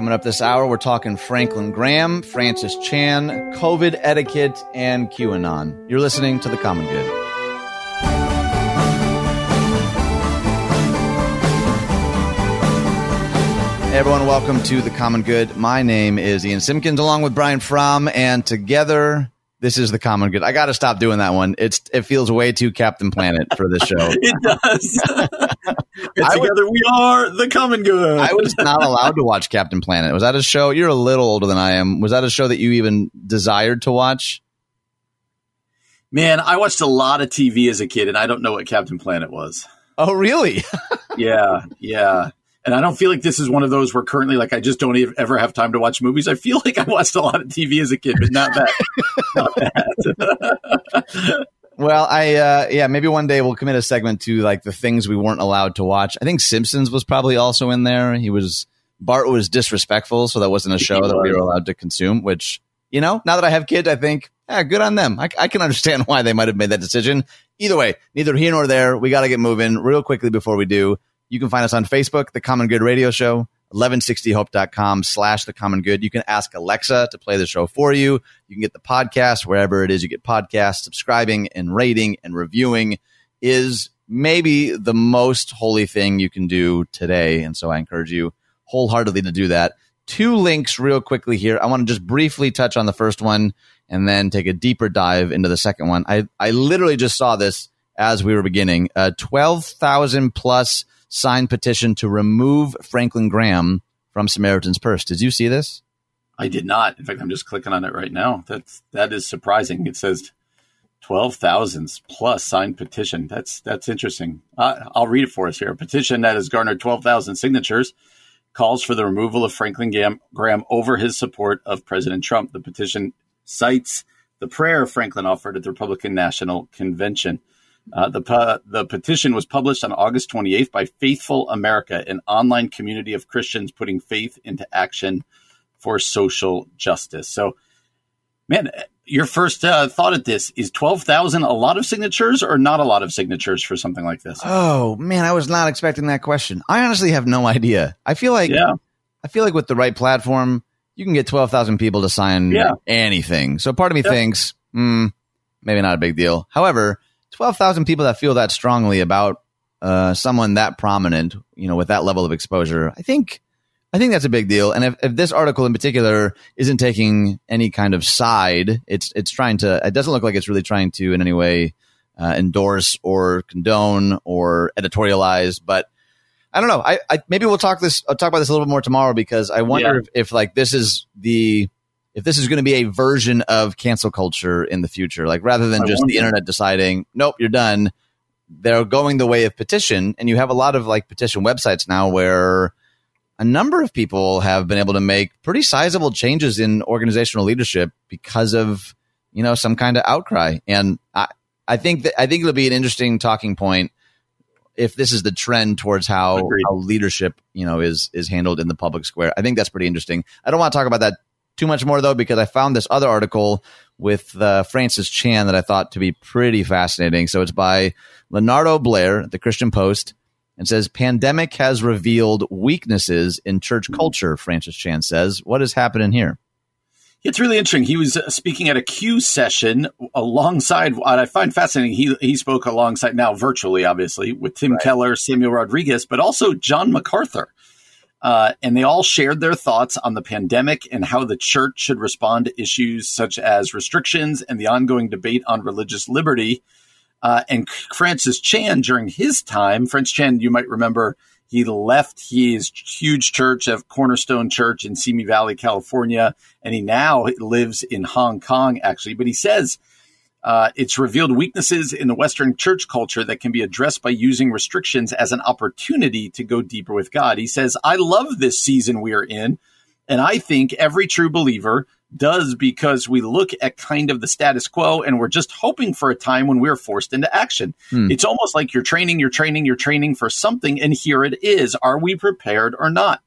Coming up this hour, we're talking Franklin Graham, Francis Chan, COVID etiquette, and QAnon. You're listening to The Common Good. Hey everyone, welcome to The Common Good. My name is Ian Simpkins along with Brian Fromm, and together this is the common good. I got to stop doing that one. It's it feels way too Captain Planet for this show. it does. together was, we are the common good. I was not allowed to watch Captain Planet. Was that a show? You're a little older than I am. Was that a show that you even desired to watch? Man, I watched a lot of TV as a kid, and I don't know what Captain Planet was. Oh, really? yeah, yeah. And I don't feel like this is one of those where currently, like, I just don't ever have time to watch movies. I feel like I watched a lot of TV as a kid, but not that. not that. well, I, uh, yeah, maybe one day we'll commit a segment to like the things we weren't allowed to watch. I think Simpsons was probably also in there. He was, Bart was disrespectful, so that wasn't a show that we were allowed to consume, which, you know, now that I have kids, I think, yeah, good on them. I, I can understand why they might have made that decision. Either way, neither here nor there. We got to get moving real quickly before we do. You can find us on Facebook, The Common Good Radio Show, 1160hope.com slash The Common Good. You can ask Alexa to play the show for you. You can get the podcast wherever it is you get podcasts. Subscribing and rating and reviewing is maybe the most holy thing you can do today. And so I encourage you wholeheartedly to do that. Two links real quickly here. I want to just briefly touch on the first one and then take a deeper dive into the second one. I, I literally just saw this as we were beginning. Uh, 12,000 plus signed petition to remove Franklin Graham from Samaritan's Purse. Did you see this? I did not. In fact, I'm just clicking on it right now. That's that is surprising. It says twelve thousands plus signed petition. That's that's interesting. Uh, I'll read it for us here. A petition that has garnered twelve thousand signatures calls for the removal of Franklin Graham over his support of President Trump. The petition cites the prayer Franklin offered at the Republican National Convention. Uh, the, the petition was published on August 28th by Faithful America, an online community of Christians putting faith into action for social justice. So, man, your first uh, thought at this is 12,000 a lot of signatures or not a lot of signatures for something like this? Oh, man, I was not expecting that question. I honestly have no idea. I feel like, yeah. I feel like with the right platform, you can get 12,000 people to sign yeah. anything. So part of me thinks, hmm, maybe not a big deal. However, 12,000 people that feel that strongly about uh, someone that prominent, you know, with that level of exposure, I think, I think that's a big deal. And if, if this article in particular isn't taking any kind of side, it's, it's trying to, it doesn't look like it's really trying to in any way uh, endorse or condone or editorialize, but I don't know. I, I maybe we'll talk this, I'll talk about this a little bit more tomorrow because I wonder yeah. if, if like this is the, if this is going to be a version of cancel culture in the future, like rather than I just the internet deciding, nope, you're done. They're going the way of petition, and you have a lot of like petition websites now where a number of people have been able to make pretty sizable changes in organizational leadership because of you know some kind of outcry. And I, I think that I think it'll be an interesting talking point if this is the trend towards how, how leadership you know is is handled in the public square. I think that's pretty interesting. I don't want to talk about that too much more though because I found this other article with uh, Francis Chan that I thought to be pretty fascinating. So it's by Leonardo Blair, the Christian Post, and says pandemic has revealed weaknesses in church culture. Francis Chan says, "What is happening here?" It's really interesting. He was uh, speaking at a Q session alongside what I find fascinating. He he spoke alongside now virtually, obviously, with Tim right. Keller, Samuel Rodriguez, but also John MacArthur. Uh, and they all shared their thoughts on the pandemic and how the church should respond to issues such as restrictions and the ongoing debate on religious liberty. Uh, and Francis Chan, during his time, Francis Chan, you might remember, he left his huge church of Cornerstone Church in Simi Valley, California, and he now lives in Hong Kong, actually. But he says uh, it's revealed weaknesses in the Western church culture that can be addressed by using restrictions as an opportunity to go deeper with God. He says, I love this season we are in. And I think every true believer does because we look at kind of the status quo and we're just hoping for a time when we're forced into action. Hmm. It's almost like you're training, you're training, you're training for something. And here it is. Are we prepared or not?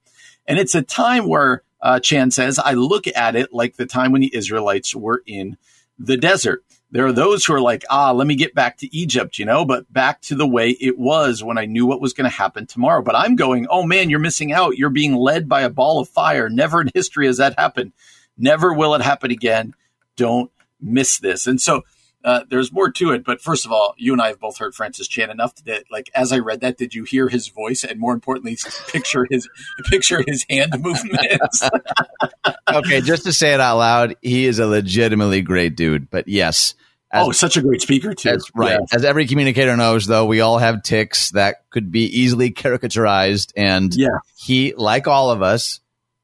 And it's a time where, uh, Chan says, I look at it like the time when the Israelites were in the desert there are those who are like, ah, let me get back to Egypt, you know, but back to the way it was when I knew what was going to happen tomorrow. But I'm going, oh man, you're missing out. You're being led by a ball of fire. Never in history has that happened. Never will it happen again. Don't miss this. And so uh, there's more to it. But first of all, you and I have both heard Francis Chan enough that, like, as I read that, did you hear his voice and more importantly, picture his picture his hand movements? okay, just to say it out loud, he is a legitimately great dude. But yes. As, oh, such a great speaker too. That's right. Yeah. As every communicator knows, though, we all have ticks that could be easily caricaturized, and yeah. he, like all of us,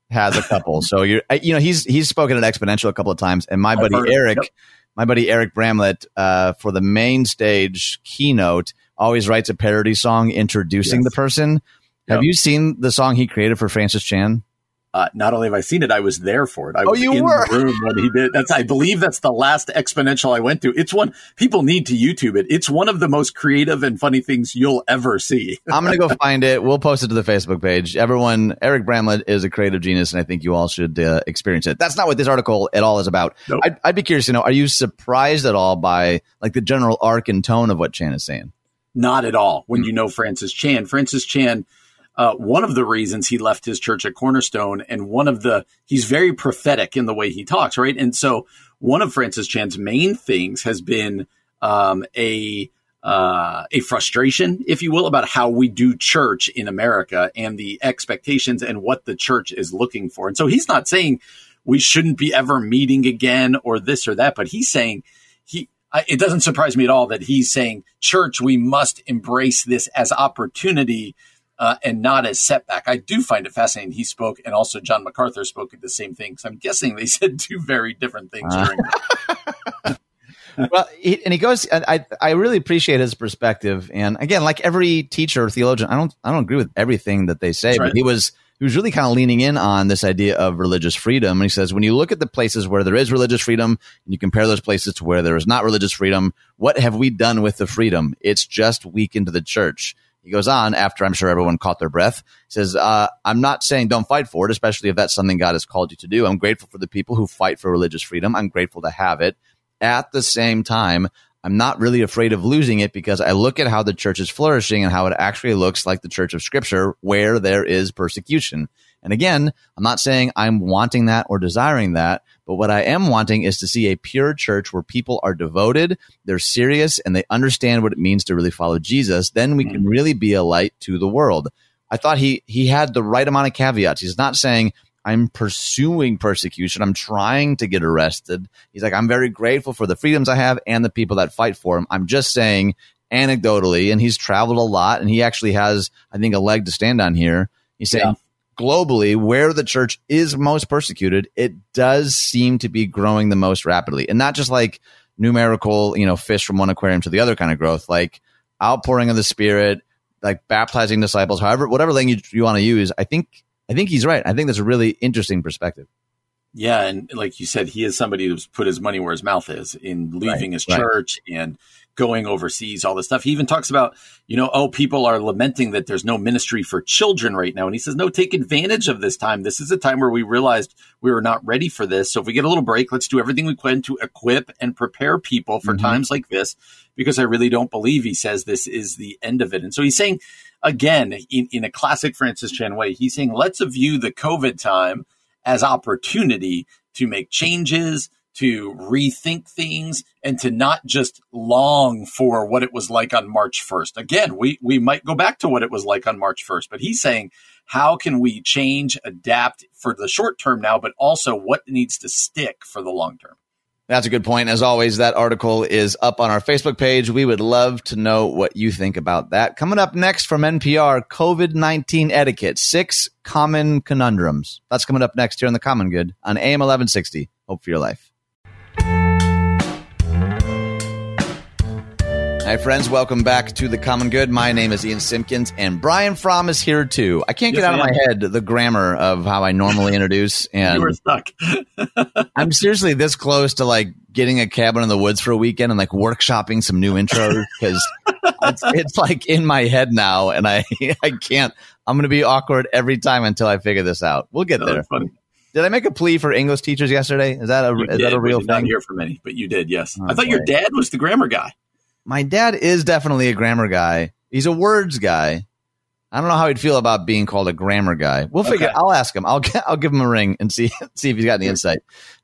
has a couple. so you're, you know, he's he's spoken at Exponential a couple of times, and my buddy Eric. Yep my buddy Eric Bramlett, uh, for the main stage keynote, always writes a parody song introducing yes. the person. Have you seen the song he created for Francis Chan? Uh, not only have I seen it, I was there for it. I oh, was you in were? the room when he did. That's I believe that's the last exponential I went to. It's one people need to YouTube it. It's one of the most creative and funny things you'll ever see. I'm gonna go find it. We'll post it to the Facebook page. Everyone, Eric Bramlett is a creative genius, and I think you all should uh, experience it. That's not what this article at all is about. Nope. I'd, I'd be curious to know: Are you surprised at all by like the general arc and tone of what Chan is saying? Not at all. When mm-hmm. you know Francis Chan, Francis Chan uh, one of the reasons he left his church at Cornerstone, and one of the he's very prophetic in the way he talks, right? And so one of Francis Chan's main things has been um, a uh, a frustration, if you will, about how we do church in America and the expectations and what the church is looking for. And so he's not saying we shouldn't be ever meeting again or this or that, but he's saying he. I, it doesn't surprise me at all that he's saying, church, we must embrace this as opportunity uh, and not as setback. I do find it fascinating. He spoke, and also John MacArthur spoke at the same thing. So I'm guessing they said two very different things uh. during. well, he, and he goes. I I really appreciate his perspective. And again, like every teacher or theologian, I don't I don't agree with everything that they say, That's but he was he was really kind of leaning in on this idea of religious freedom. And he says, when you look at the places where there is religious freedom and you compare those places to where there is not religious freedom, what have we done with the freedom? It's just weakened the church. He goes on after I'm sure everyone caught their breath. Says, uh, I'm not saying don't fight for it, especially if that's something God has called you to do. I'm grateful for the people who fight for religious freedom. I'm grateful to have it. At the same time, I'm not really afraid of losing it because I look at how the church is flourishing and how it actually looks like the church of scripture where there is persecution. And again, I'm not saying I'm wanting that or desiring that, but what I am wanting is to see a pure church where people are devoted, they're serious, and they understand what it means to really follow Jesus. Then we can mm. really be a light to the world. I thought he he had the right amount of caveats. He's not saying I'm pursuing persecution. I'm trying to get arrested. He's like, I'm very grateful for the freedoms I have and the people that fight for him. I'm just saying anecdotally, and he's traveled a lot and he actually has, I think, a leg to stand on here. He's saying, yeah globally, where the church is most persecuted, it does seem to be growing the most rapidly. And not just like numerical, you know, fish from one aquarium to the other kind of growth, like outpouring of the spirit, like baptizing disciples, however, whatever language you want to use. I think, I think he's right. I think that's a really interesting perspective. Yeah, and like you said, he is somebody who's put his money where his mouth is in leaving right, his church and going overseas, all this stuff. He even talks about, you know, oh, people are lamenting that there's no ministry for children right now. And he says, no, take advantage of this time. This is a time where we realized we were not ready for this. So if we get a little break, let's do everything we can to equip and prepare people for mm-hmm. times like this, because I really don't believe he says this is the end of it. And so he's saying, again, in, in a classic Francis Chan way, he's saying, let's view the COVID time as opportunity to make changes, to rethink things, and to not just long for what it was like on March 1st. Again, we, we might go back to what it was like on March 1st, but he's saying, how can we change, adapt for the short term now, but also what needs to stick for the long term? That's a good point. As always, that article is up on our Facebook page. We would love to know what you think about that. Coming up next from NPR, COVID 19 etiquette, six common conundrums. That's coming up next here on The Common Good on AM 1160. Hope for your life. Hi, friends. Welcome back to The Common Good. My name is Ian Simpkins, and Brian Fromm is here too. I can't get out of my head the grammar of how I normally introduce. And you were stuck. I'm seriously this close to like getting a cabin in the woods for a weekend and like workshopping some new intros because it's, it's like in my head now, and I I can't. I'm going to be awkward every time until I figure this out. We'll get there. Did I make a plea for English teachers yesterday? Is that a you is did, that a real thing? Not hear from any, but you did. Yes, oh, I thought boy. your dad was the grammar guy. My dad is definitely a grammar guy. He's a words guy. I don't know how he'd feel about being called a grammar guy. We'll figure. Okay. I'll ask him. I'll I'll give him a ring and see see if he's got any insight.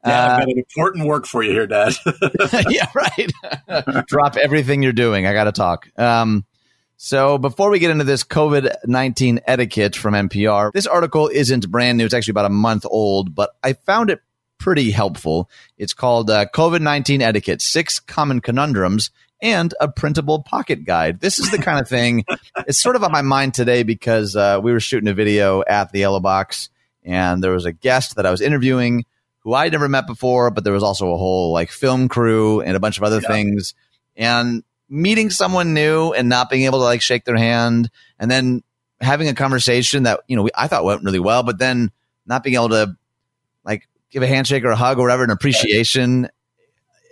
Yeah, uh, I've got an important work for you here, Dad. yeah, right. Drop everything you're doing. I got to talk. Um, so before we get into this COVID nineteen etiquette from NPR, this article isn't brand new. It's actually about a month old, but I found it pretty helpful. It's called uh, COVID nineteen etiquette: six common conundrums and a printable pocket guide. This is the kind of thing. it's sort of on my mind today because uh, we were shooting a video at the Yellow Box, and there was a guest that I was interviewing who I'd never met before, but there was also a whole like film crew and a bunch of other yeah. things. And meeting someone new and not being able to like shake their hand, and then having a conversation that you know we, I thought went really well, but then not being able to like give a handshake or a hug or whatever, an appreciation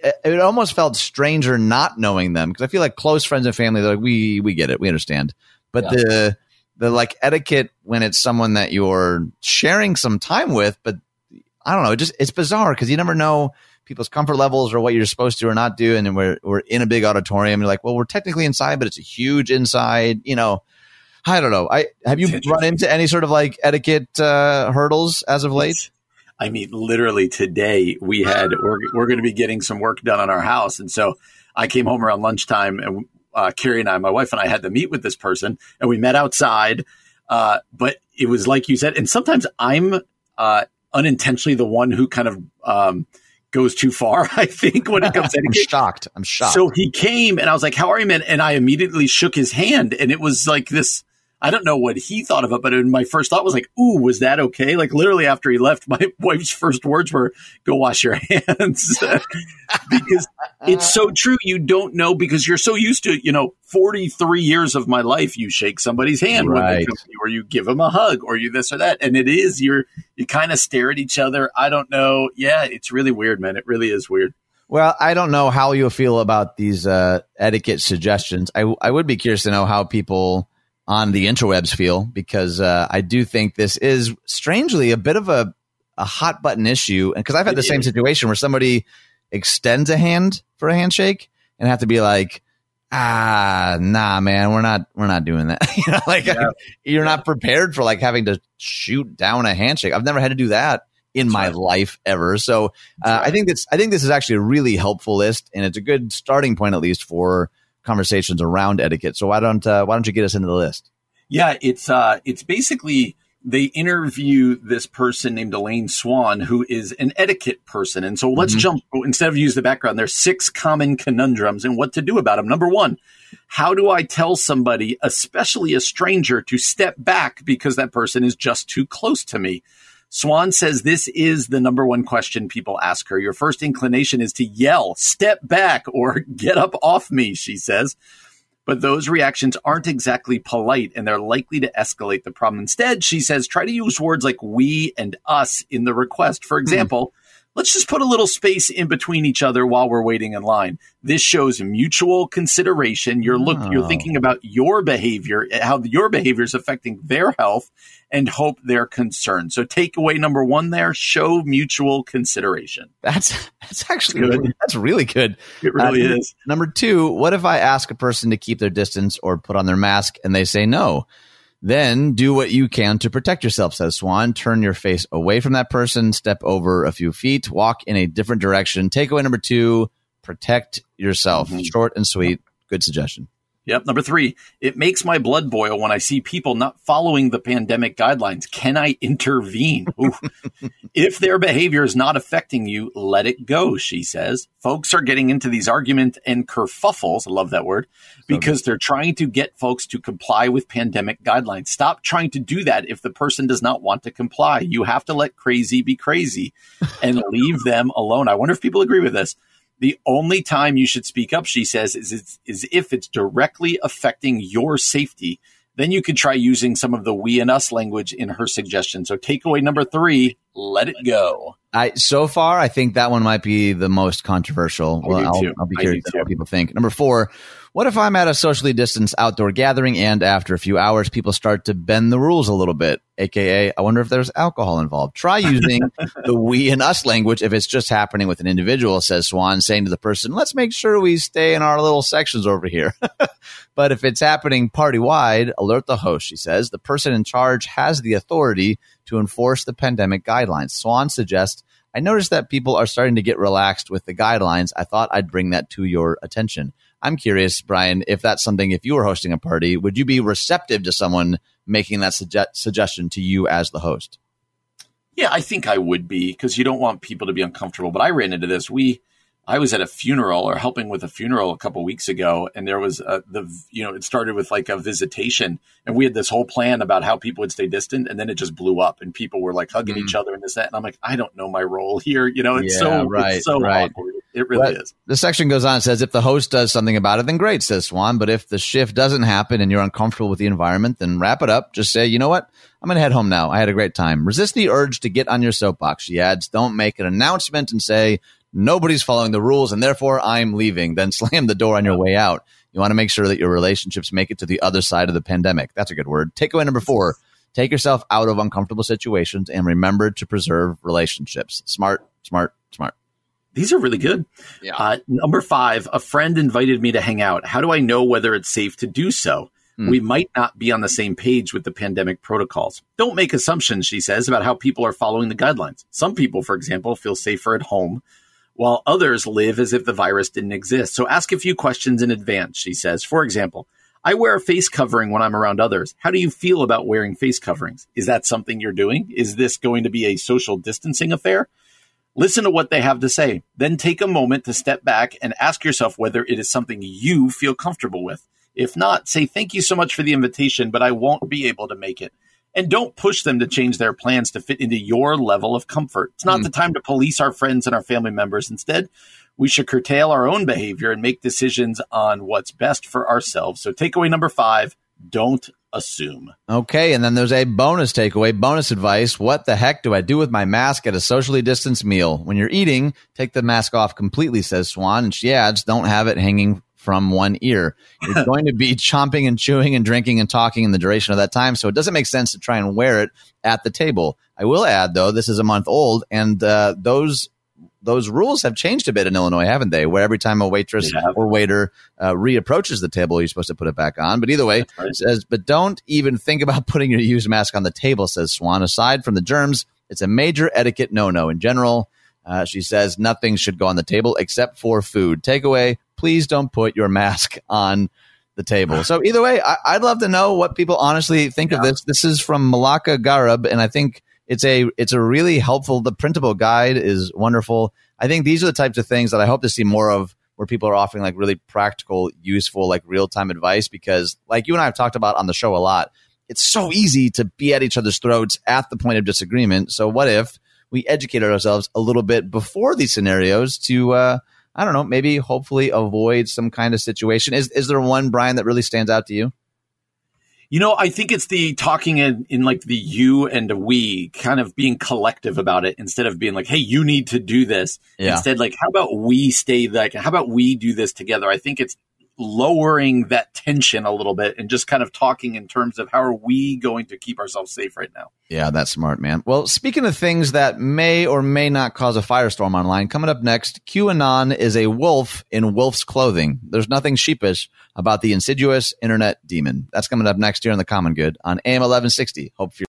it almost felt stranger not knowing them because I feel like close friends and family, they're like, we we get it, we understand. But yeah. the the like etiquette when it's someone that you're sharing some time with, but I don't know, it just it's bizarre because you never know people's comfort levels or what you're supposed to or not do. And then we're we're in a big auditorium. You're like, well, we're technically inside, but it's a huge inside. You know, I don't know. I have you run into any sort of like etiquette uh, hurdles as of late? I mean, literally today we had we're we're going to be getting some work done on our house, and so I came home around lunchtime, and uh, Carrie and I, my wife and I, had to meet with this person, and we met outside. Uh, but it was like you said, and sometimes I'm uh, unintentionally the one who kind of um, goes too far. I think when it comes to I'm shocked. I'm shocked. So he came, and I was like, "How are you, man?" And I immediately shook his hand, and it was like this I don't know what he thought of it, but my first thought was like, "Ooh, was that okay?" Like literally after he left, my wife's first words were, "Go wash your hands," because it's so true. You don't know because you're so used to, you know, 43 years of my life, you shake somebody's hand right. when they come to you, or you give them a hug, or you this or that, and it is you're you kind of stare at each other. I don't know. Yeah, it's really weird, man. It really is weird. Well, I don't know how you'll feel about these uh, etiquette suggestions. I I would be curious to know how people on the interwebs feel because uh, I do think this is strangely a bit of a, a hot button issue. And because I've had the same situation where somebody extends a hand for a handshake and have to be like, ah, nah, man, we're not, we're not doing that. you know, like yeah. you're not prepared for like having to shoot down a handshake. I've never had to do that in That's my right. life ever. So uh, right. I think that's, I think this is actually a really helpful list and it's a good starting point at least for conversations around etiquette. So why don't uh, why don't you get us into the list? Yeah, it's uh, it's basically they interview this person named Elaine Swann, who is an etiquette person. And so let's mm-hmm. jump instead of use the background. There's six common conundrums and what to do about them. Number one, how do I tell somebody, especially a stranger, to step back because that person is just too close to me? Swann says this is the number one question people ask her. Your first inclination is to yell, step back, or get up off me, she says. But those reactions aren't exactly polite and they're likely to escalate the problem. Instead, she says, try to use words like we and us in the request. For hmm. example, let's just put a little space in between each other while we're waiting in line. This shows mutual consideration. You're look, oh. you're thinking about your behavior, how your behavior is affecting their health and hope they're concerned. So takeaway number one there, show mutual consideration. That's, that's actually good. Really, that's really good. It really uh, is. Number two, what if I ask a person to keep their distance or put on their mask and they say no? Then do what you can to protect yourself, says Swann. Turn your face away from that person, step over a few feet, walk in a different direction. Takeaway number two, protect yourself. Mm-hmm. Short and sweet. Good suggestion. Yep. Number three, it makes my blood boil when I see people not following the pandemic guidelines. Can I intervene? if their behavior is not affecting you, let it go, she says. Folks are getting into these arguments and kerfuffles. I love that word because they're trying to get folks to comply with pandemic guidelines. Stop trying to do that if the person does not want to comply. You have to let crazy be crazy and leave them alone. I wonder if people agree with this. The only time you should speak up, she says, is, is if it's directly affecting your safety. Then you could try using some of the we and us language in her suggestion. So takeaway number three, let it go. I so far I think that one might be the most controversial. Oh, well, I'll, I'll, be curious what people think. Number four, What if I'm at a socially distanced outdoor gathering and after a few hours, people start to bend the rules a little bit? AKA, I wonder if there's alcohol involved. Try using the we and us language if it's just happening with an individual, says Swann, saying to the person, let's make sure we stay in our little sections over here. but if it's happening party wide, alert the host, she says. The person in charge has the authority to enforce the pandemic guidelines. Swann suggests, I noticed that people are starting to get relaxed with the guidelines. I thought I'd bring that to your attention. I'm curious, Brian, if that's something, if you were hosting a party, would you be receptive to someone making that suge- suggestion to you as the host? Yeah, I think I would be because you don't want people to be uncomfortable. But I ran into this. We I was at a funeral or helping with a funeral a couple weeks ago, and there was a, the you know it started with like a visitation, and we had this whole plan about how people would stay distant, and then it just blew up, and people were like hugging mm. each other and this that, and I'm like, I don't know my role here, you know, it's yeah, so right, it's so right. awkward. It really but is. The section goes on and says if the host does something about it, then great, says Swann. But if the shift doesn't happen and you're uncomfortable with the environment, then wrap it up. Just say, you know what? I'm going to head home now. I had a great time. Resist the urge to get on your soapbox, she adds. Don't make an announcement and say, nobody's following the rules and therefore I'm leaving. Then slam the door on your way out. You want to make sure that your relationships make it to the other side of the pandemic. That's a good word. Takeaway number four take yourself out of uncomfortable situations and remember to preserve relationships. Smart, smart, smart. These are really good. Yeah. Uh, number five, a friend invited me to hang out. How do I know whether it's safe to do so? Hmm. We might not be on the same page with the pandemic protocols. Don't make assumptions, she says, about how people are following the guidelines. Some people, for example, feel safer at home, while others live as if the virus didn't exist. So ask a few questions in advance, she says. For example, I wear a face covering when I'm around others. How do you feel about wearing face coverings? Is that something you're doing? Is this going to be a social distancing affair? Listen to what they have to say. Then take a moment to step back and ask yourself whether it is something you feel comfortable with. If not, say thank you so much for the invitation, but I won't be able to make it. And don't push them to change their plans to fit into your level of comfort. It's not mm. the time to police our friends and our family members. Instead, we should curtail our own behavior and make decisions on what's best for ourselves. So, takeaway number five don't assume. Okay, and then there's a bonus takeaway, bonus advice. What the heck do I do with my mask at a socially distanced meal? When you're eating, take the mask off completely, says Swann. And she adds, don't have it hanging from one ear. You're going to be chomping and chewing and drinking and talking in the duration of that time. So it doesn't make sense to try and wear it at the table. I will add, though, this is a month old, and uh, those those rules have changed a bit in Illinois, haven't they? Where every time a waitress or waiter uh, reapproaches the table, you're supposed to put it back on. But either way, right. says, but don't even think about putting your used mask on the table, says Swann. Aside from the germs, it's a major etiquette no no. In general, uh, she says nothing should go on the table except for food. Takeaway, please don't put your mask on the table. So either way, I, would love to know what people honestly think yeah. of this. This is from Malaka Gharib, and I think it's a it's a really helpful. The printable guide is wonderful. I think these are the types of things that I hope to see more of, where people are offering like really practical, useful, like real time advice. Because like you and I have talked about on the show a lot, it's so easy to be at each other's throats at the point of disagreement. So what if we educated ourselves a little bit before these scenarios to uh, I don't know, maybe hopefully avoid some kind of situation. Is is there one Brian that really stands out to you? You know, I think it's the talking in, in like the you and we, kind of being collective about it instead of being like, hey, you need to do this. Yeah. Instead, like, how about we stay like, how about we do this together? I think it's lowering that tension a little bit and just kind of talking in terms of how are we going to keep ourselves safe right now. Yeah, that's smart, man. Well, speaking of things that may or may not cause a firestorm online, coming up next, QAnon is a wolf in wolf's clothing. There's nothing sheepish about the insidious internet demon. That's coming up next here on The Common Good on AM 1160. Hope you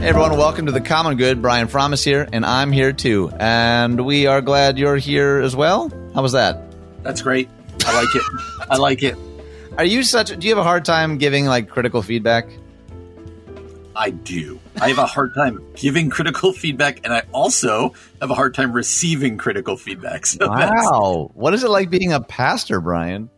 Hey everyone, welcome to the Common Good. Brian Fromm is here, and I'm here too. And we are glad you're here as well. How was that? That's great. I like it. I like it. Are you such? Do you have a hard time giving like critical feedback? I do. I have a hard time giving critical feedback, and I also have a hard time receiving critical feedback. So wow, what is it like being a pastor, Brian?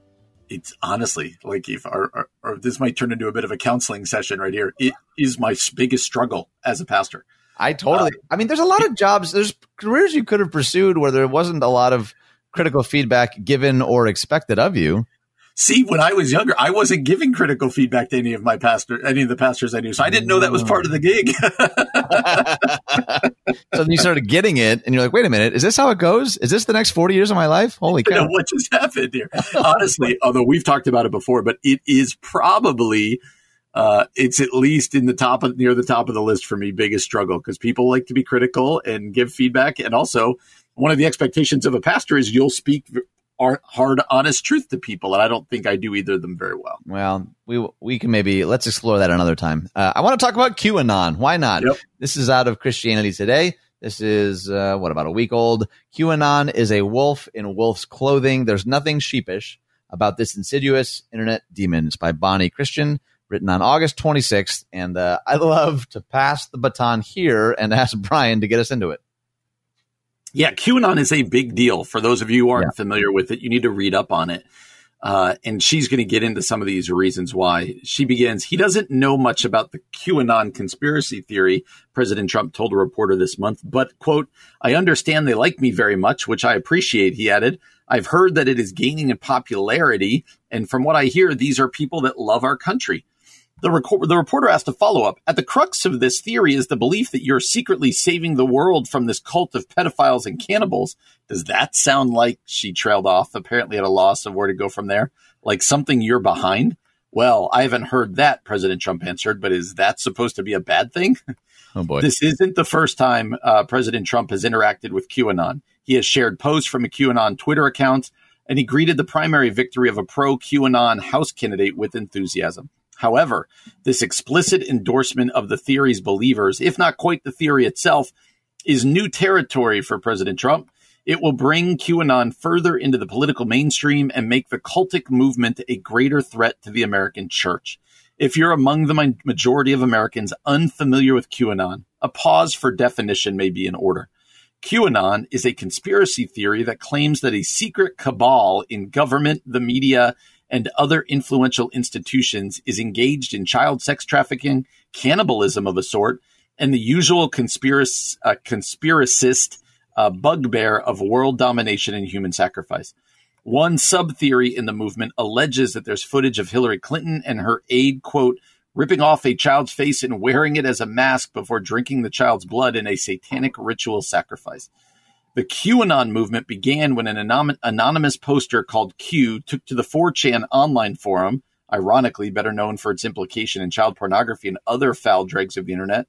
It's honestly like if our, our, our, this might turn into a bit of a counseling session right here. It is my biggest struggle as a pastor. I totally. Uh, I mean, there's a lot of jobs. There's careers you could have pursued where there wasn't a lot of critical feedback given or expected of you. See, when I was younger, I wasn't giving critical feedback to any of my pastor, any of the pastors I knew. So I didn't know that was part of the gig. so then you started getting it, and you're like, "Wait a minute, is this how it goes? Is this the next 40 years of my life? Holy cow! what just happened here?" Honestly, although we've talked about it before, but it is probably uh, it's at least in the top of near the top of the list for me. Biggest struggle because people like to be critical and give feedback, and also one of the expectations of a pastor is you'll speak hard, honest truth to people, and I don't think I do either of them very well. Well, we we can maybe let's explore that another time. Uh, I want to talk about QAnon. Why not? Yep. This is out of Christianity Today. This is uh, what about a week old. QAnon is a wolf in wolf's clothing. There's nothing sheepish about this insidious internet demon. It's by Bonnie Kristian, written on August 26th. And uh, I love to pass the baton here and ask Brian to get us into it. Yeah, QAnon is a big deal. For those of you who aren't yeah. familiar with it, you need to read up on it. Uh, and she's going to get into some of these reasons why. She begins, he doesn't know much about the QAnon conspiracy theory, President Trump told a reporter this month, but, quote, I understand they like me very much, which I appreciate, he added. I've heard that it is gaining in popularity. And from what I hear, these are people that love our country. The, the reporter asked a follow up. At the crux of this theory is the belief that you're secretly saving the world from this cult of pedophiles and cannibals. Does that sound like she trailed off, apparently at a loss of where to go from there? Like something you're behind? Well, I haven't heard that, President Trump answered, but is that supposed to be a bad thing? Oh boy. This isn't the first time uh, President Trump has interacted with QAnon. He has shared posts from a QAnon Twitter account, and he greeted the primary victory of a pro QAnon House candidate with enthusiasm. However, this explicit endorsement of the theory's believers, if not quite the theory itself, is new territory for President Trump. It will bring QAnon further into the political mainstream and make the cultic movement a greater threat to the American church. If you're among the majority of Americans unfamiliar with QAnon, a pause for definition may be in order. QAnon is a conspiracy theory that claims that a secret cabal in government, the media, and other influential institutions is engaged in child sex trafficking, cannibalism of a sort, and the usual conspirac- uh, conspiracist uh, bugbear of world domination and human sacrifice. One sub theory in the movement alleges that there's footage of Hillary Clinton and her aide, quote, ripping off a child's face and wearing it as a mask before drinking the child's blood in a satanic ritual sacrifice. The QAnon movement began when an anonymous poster called Q took to the 4chan online forum, ironically better known for its implication in child pornography and other foul dregs of the internet,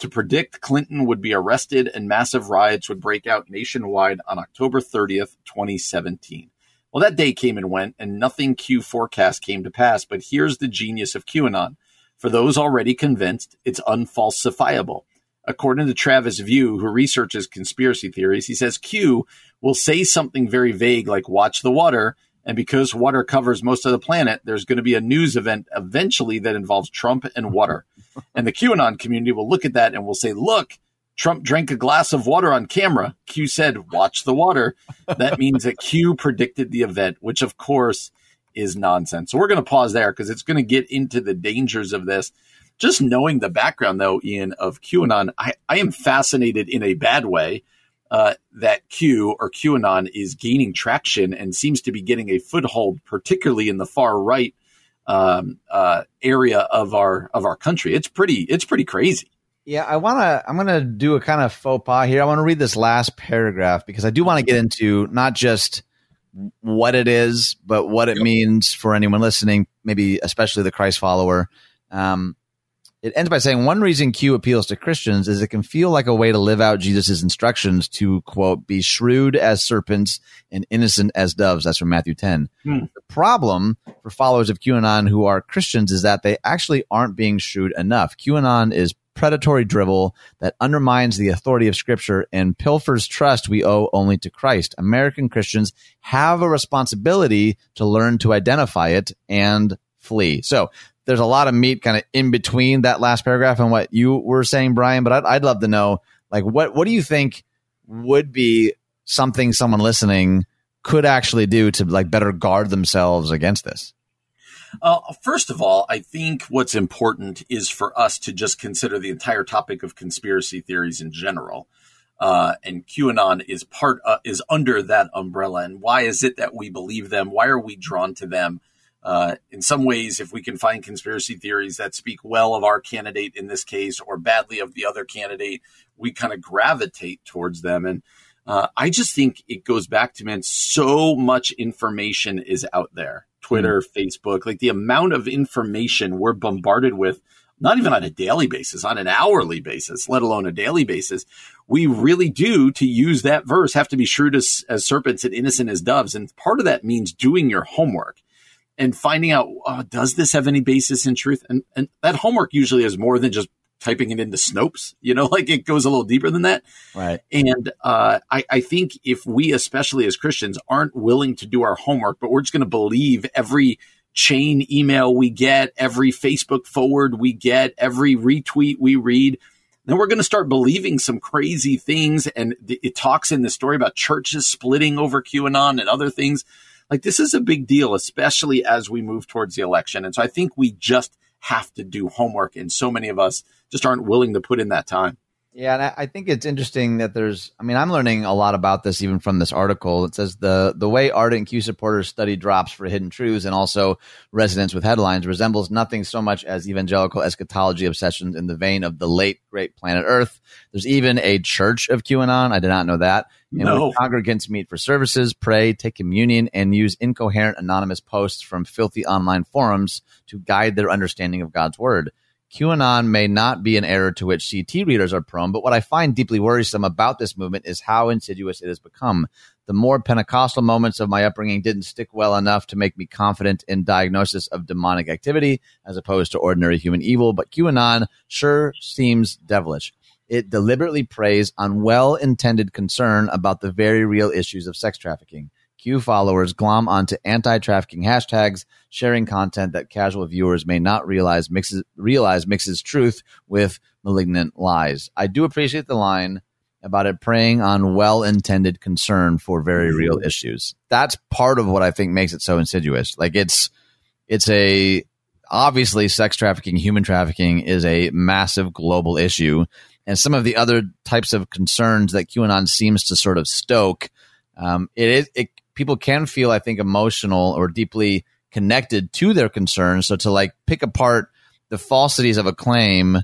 to predict Clinton would be arrested and massive riots would break out nationwide on October 30th, 2017. Well, that day came and went, and nothing Q forecast came to pass. But here's the genius of QAnon. For those already convinced, it's unfalsifiable. According to Travis View, who researches conspiracy theories, he says Q will say something very vague like watch the water. And because water covers most of the planet, there's going to be a news event eventually that involves Trump and water. And the QAnon community will look at that and will say, look, Trump drank a glass of water on camera. Q said, watch the water. That means that Q predicted the event, which of course is nonsense. So we're going to pause there because it's going to get into the dangers of this just knowing the background, though, Ian, of QAnon, I, I am fascinated in a bad way uh, that Q or QAnon is gaining traction and seems to be getting a foothold, particularly in the far right um, uh, area of our of our country. It's pretty it's pretty crazy. Yeah, I want to. I'm going to do a kind of faux pas here. I want to read this last paragraph because I do want to get into not just what it is, but what it yep. means for anyone listening, maybe especially the Christ follower. Um, it ends by saying one reason Q appeals to Christians is it can feel like a way to live out Jesus' instructions to quote, be shrewd as serpents and innocent as doves. That's from Matthew 10. Hmm. The problem for followers of QAnon who are Christians is that they actually aren't being shrewd enough. QAnon is predatory drivel that undermines the authority of scripture and pilfers trust we owe only to Christ. American Christians have a responsibility to learn to identify it and flee. So there's a lot of meat kind of in between that last paragraph and what you were saying, Brian. But I'd, I'd love to know, like, what what do you think would be something someone listening could actually do to like better guard themselves against this? Uh, first of all, I think what's important is for us to just consider the entire topic of conspiracy theories in general. Uh, and QAnon is part uh, is under that umbrella. And why is it that we believe them? Why are we drawn to them? uh, in some ways, if we can find conspiracy theories that speak well of our candidate in this case or badly of the other candidate, we kind of gravitate towards them. And uh, I just think it goes back to man, so much information is out there. Twitter. Facebook, like the amount of information we're bombarded with, not even on a daily basis, on an hourly basis, let alone a daily basis. We really do, to use that verse, have to be shrewd as, as serpents and innocent as doves. And part of that means doing your homework and finding out uh, does this have any basis in truth and and that homework usually is more than just typing it into snopes you know like it goes a little deeper than that. Right. And uh, I, I think if we especially as christians aren't willing to do our homework but we're just going to believe every chain email we get every facebook forward we get every retweet we read then we're going to start believing some crazy things. And it talks in the story about churches splitting over qanon and other things. Like this is a big deal, especially as we move towards the election. And so I think we just have to do homework. And so many of us just aren't willing to put in that time. Yeah, and I think it's interesting that there's. I mean, I'm learning a lot about this even from this article. It says the the way ardent Q supporters study drops for hidden truths and also resonance with headlines resembles nothing so much as evangelical eschatology obsessions in the vein of the late great planet Earth. There's even a church of QAnon. I did not know that. And no. congregants meet for services, pray, take communion, and use incoherent anonymous posts from filthy online forums to guide their understanding of God's word. QAnon may not be an error to which CT readers are prone, but what I find deeply worrisome about this movement is how insidious it has become. The more Pentecostal moments of my upbringing didn't stick well enough to make me confident in diagnosis of demonic activity as opposed to ordinary human evil, but QAnon sure seems devilish. It deliberately preys on well intended concern about the very real issues of sex trafficking. Q followers glom onto anti-trafficking hashtags, sharing content that casual viewers may not realize mixes realize mixes truth with malignant lies. I do appreciate the line about it preying on well-intended concern for very real issues. That's part of what I think makes it so insidious. Like it's it's a obviously sex trafficking, human trafficking is a massive global issue, and some of the other types of concerns that QAnon seems to sort of stoke. Um, it is it people can feel, I think, emotional or deeply connected to their concerns. So to like pick apart the falsities of a claim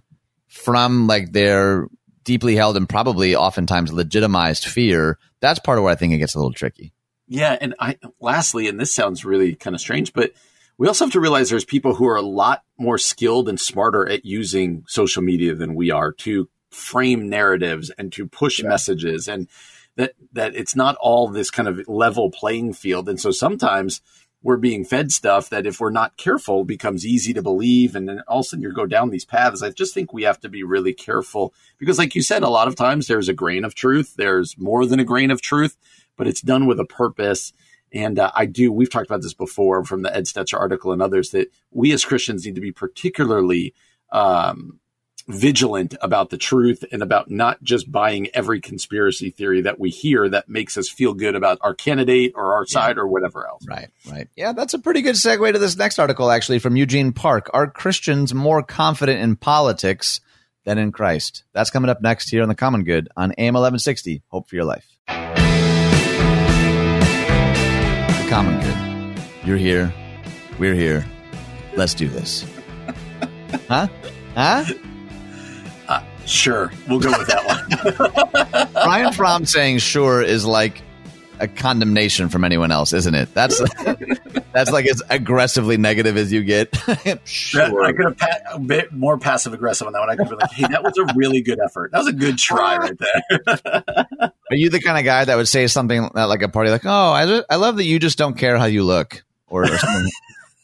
from like their deeply held and probably oftentimes legitimized fear, that's part of where I think it gets a little tricky. Yeah. And I, lastly, and this sounds really kind of strange, but we also have to realize there's people who are a lot more skilled and smarter at using social media than we are to frame narratives and to push yeah. messages. And that that it's not all this kind of level playing field. And so sometimes we're being fed stuff that if we're not careful becomes easy to believe and then all of a sudden you go down these paths. I just think we have to be really careful because like you said, a lot of times there's a grain of truth. There's more than a grain of truth, but it's done with a purpose. And uh, I do, we've talked about this before from the Ed Stetzer article and others that we as Christians need to be particularly um, vigilant about the truth and about not just buying every conspiracy theory that we hear that makes us feel good about our candidate or our side yeah. or whatever else. Right, right. Yeah, that's a pretty good segue to this next article, actually, from Eugene Park. Are Christians more confident in politics than in Christ? That's coming up next here on The Common Good on AM 1160. Hope for your life. The Common Good. You're here. We're here. Let's do this. huh? Huh? Sure, we'll go with that one. Brian Fromm saying "sure" is like a condemnation from anyone else, isn't it? That's that's like as aggressively negative as you get. sure. I could have pa- a bit more passive aggressive on that one. I could be like, "Hey, that was a really good effort. That was a good try right there." Are you the kind of guy that would say something at like a party, like, "Oh, I, I love that you just don't care how you look," or, or something?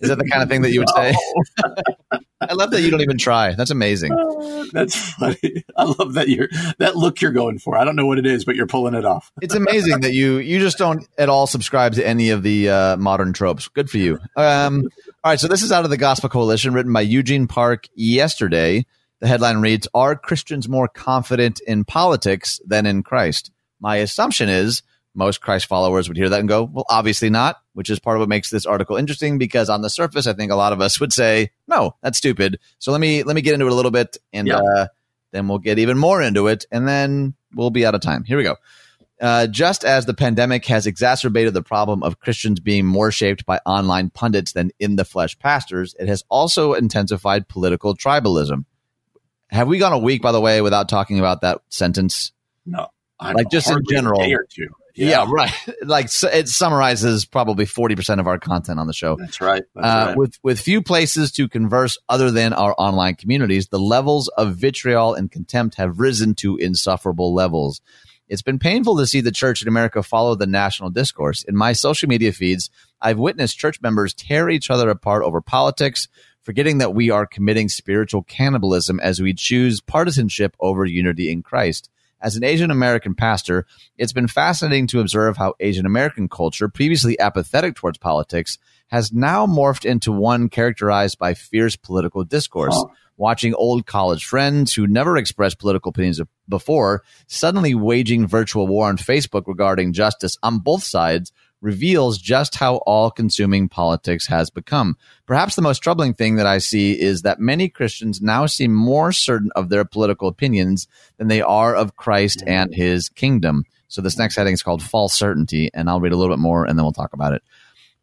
Is that the kind of thing that you would say? I love that you don't even try. That's amazing. Uh, that's funny. I love that you're that look you're going for. I don't know what it is, but you're pulling it off. it's amazing that you you just don't at all subscribe to any of the uh, modern tropes. Good for you. Um, all right, so this is out of the Gospel Coalition, written by Eugene Park yesterday. The headline reads: Are Christians more confident in politics than in Christ? My assumption is most Christ followers would hear that and go, well, obviously not, which is part of what makes this article interesting because on the surface, I think a lot of us would say, no, that's stupid. So let me, let me get into it a little bit and, yeah. uh, then we'll get even more into it and then we'll be out of time. Here we go. Uh, just as the pandemic has exacerbated the problem of Christians being more shaped by online pundits than in the flesh pastors, it has also intensified political tribalism. Have we gone a week, by the way, without talking about that sentence? No, I'm like just in general. or two. Yeah. yeah. right. Like it summarizes probably forty percent of our content on the show. That's right. That's uh, right. With with few places to converse other than our online communities, the levels of vitriol and contempt have risen to insufferable levels. It's been painful to see the church in America follow the national discourse. In my social media feeds, I've witnessed church members tear each other apart over politics, forgetting that we are committing spiritual cannibalism as we choose partisanship over unity in Christ. As an Asian American pastor, it's been fascinating to observe how Asian American culture, previously apathetic towards politics, has now morphed into one characterized by fierce political discourse. Oh watching old college friends who never expressed political opinions before suddenly waging virtual war on Facebook regarding justice on both sides reveals just how all consuming politics has become. Perhaps the most troubling thing that I see is that many Christians now seem more certain of their political opinions than they are of Christ and his kingdom. So this next heading is called false certainty, and I'll read a little bit more and then we'll talk about it.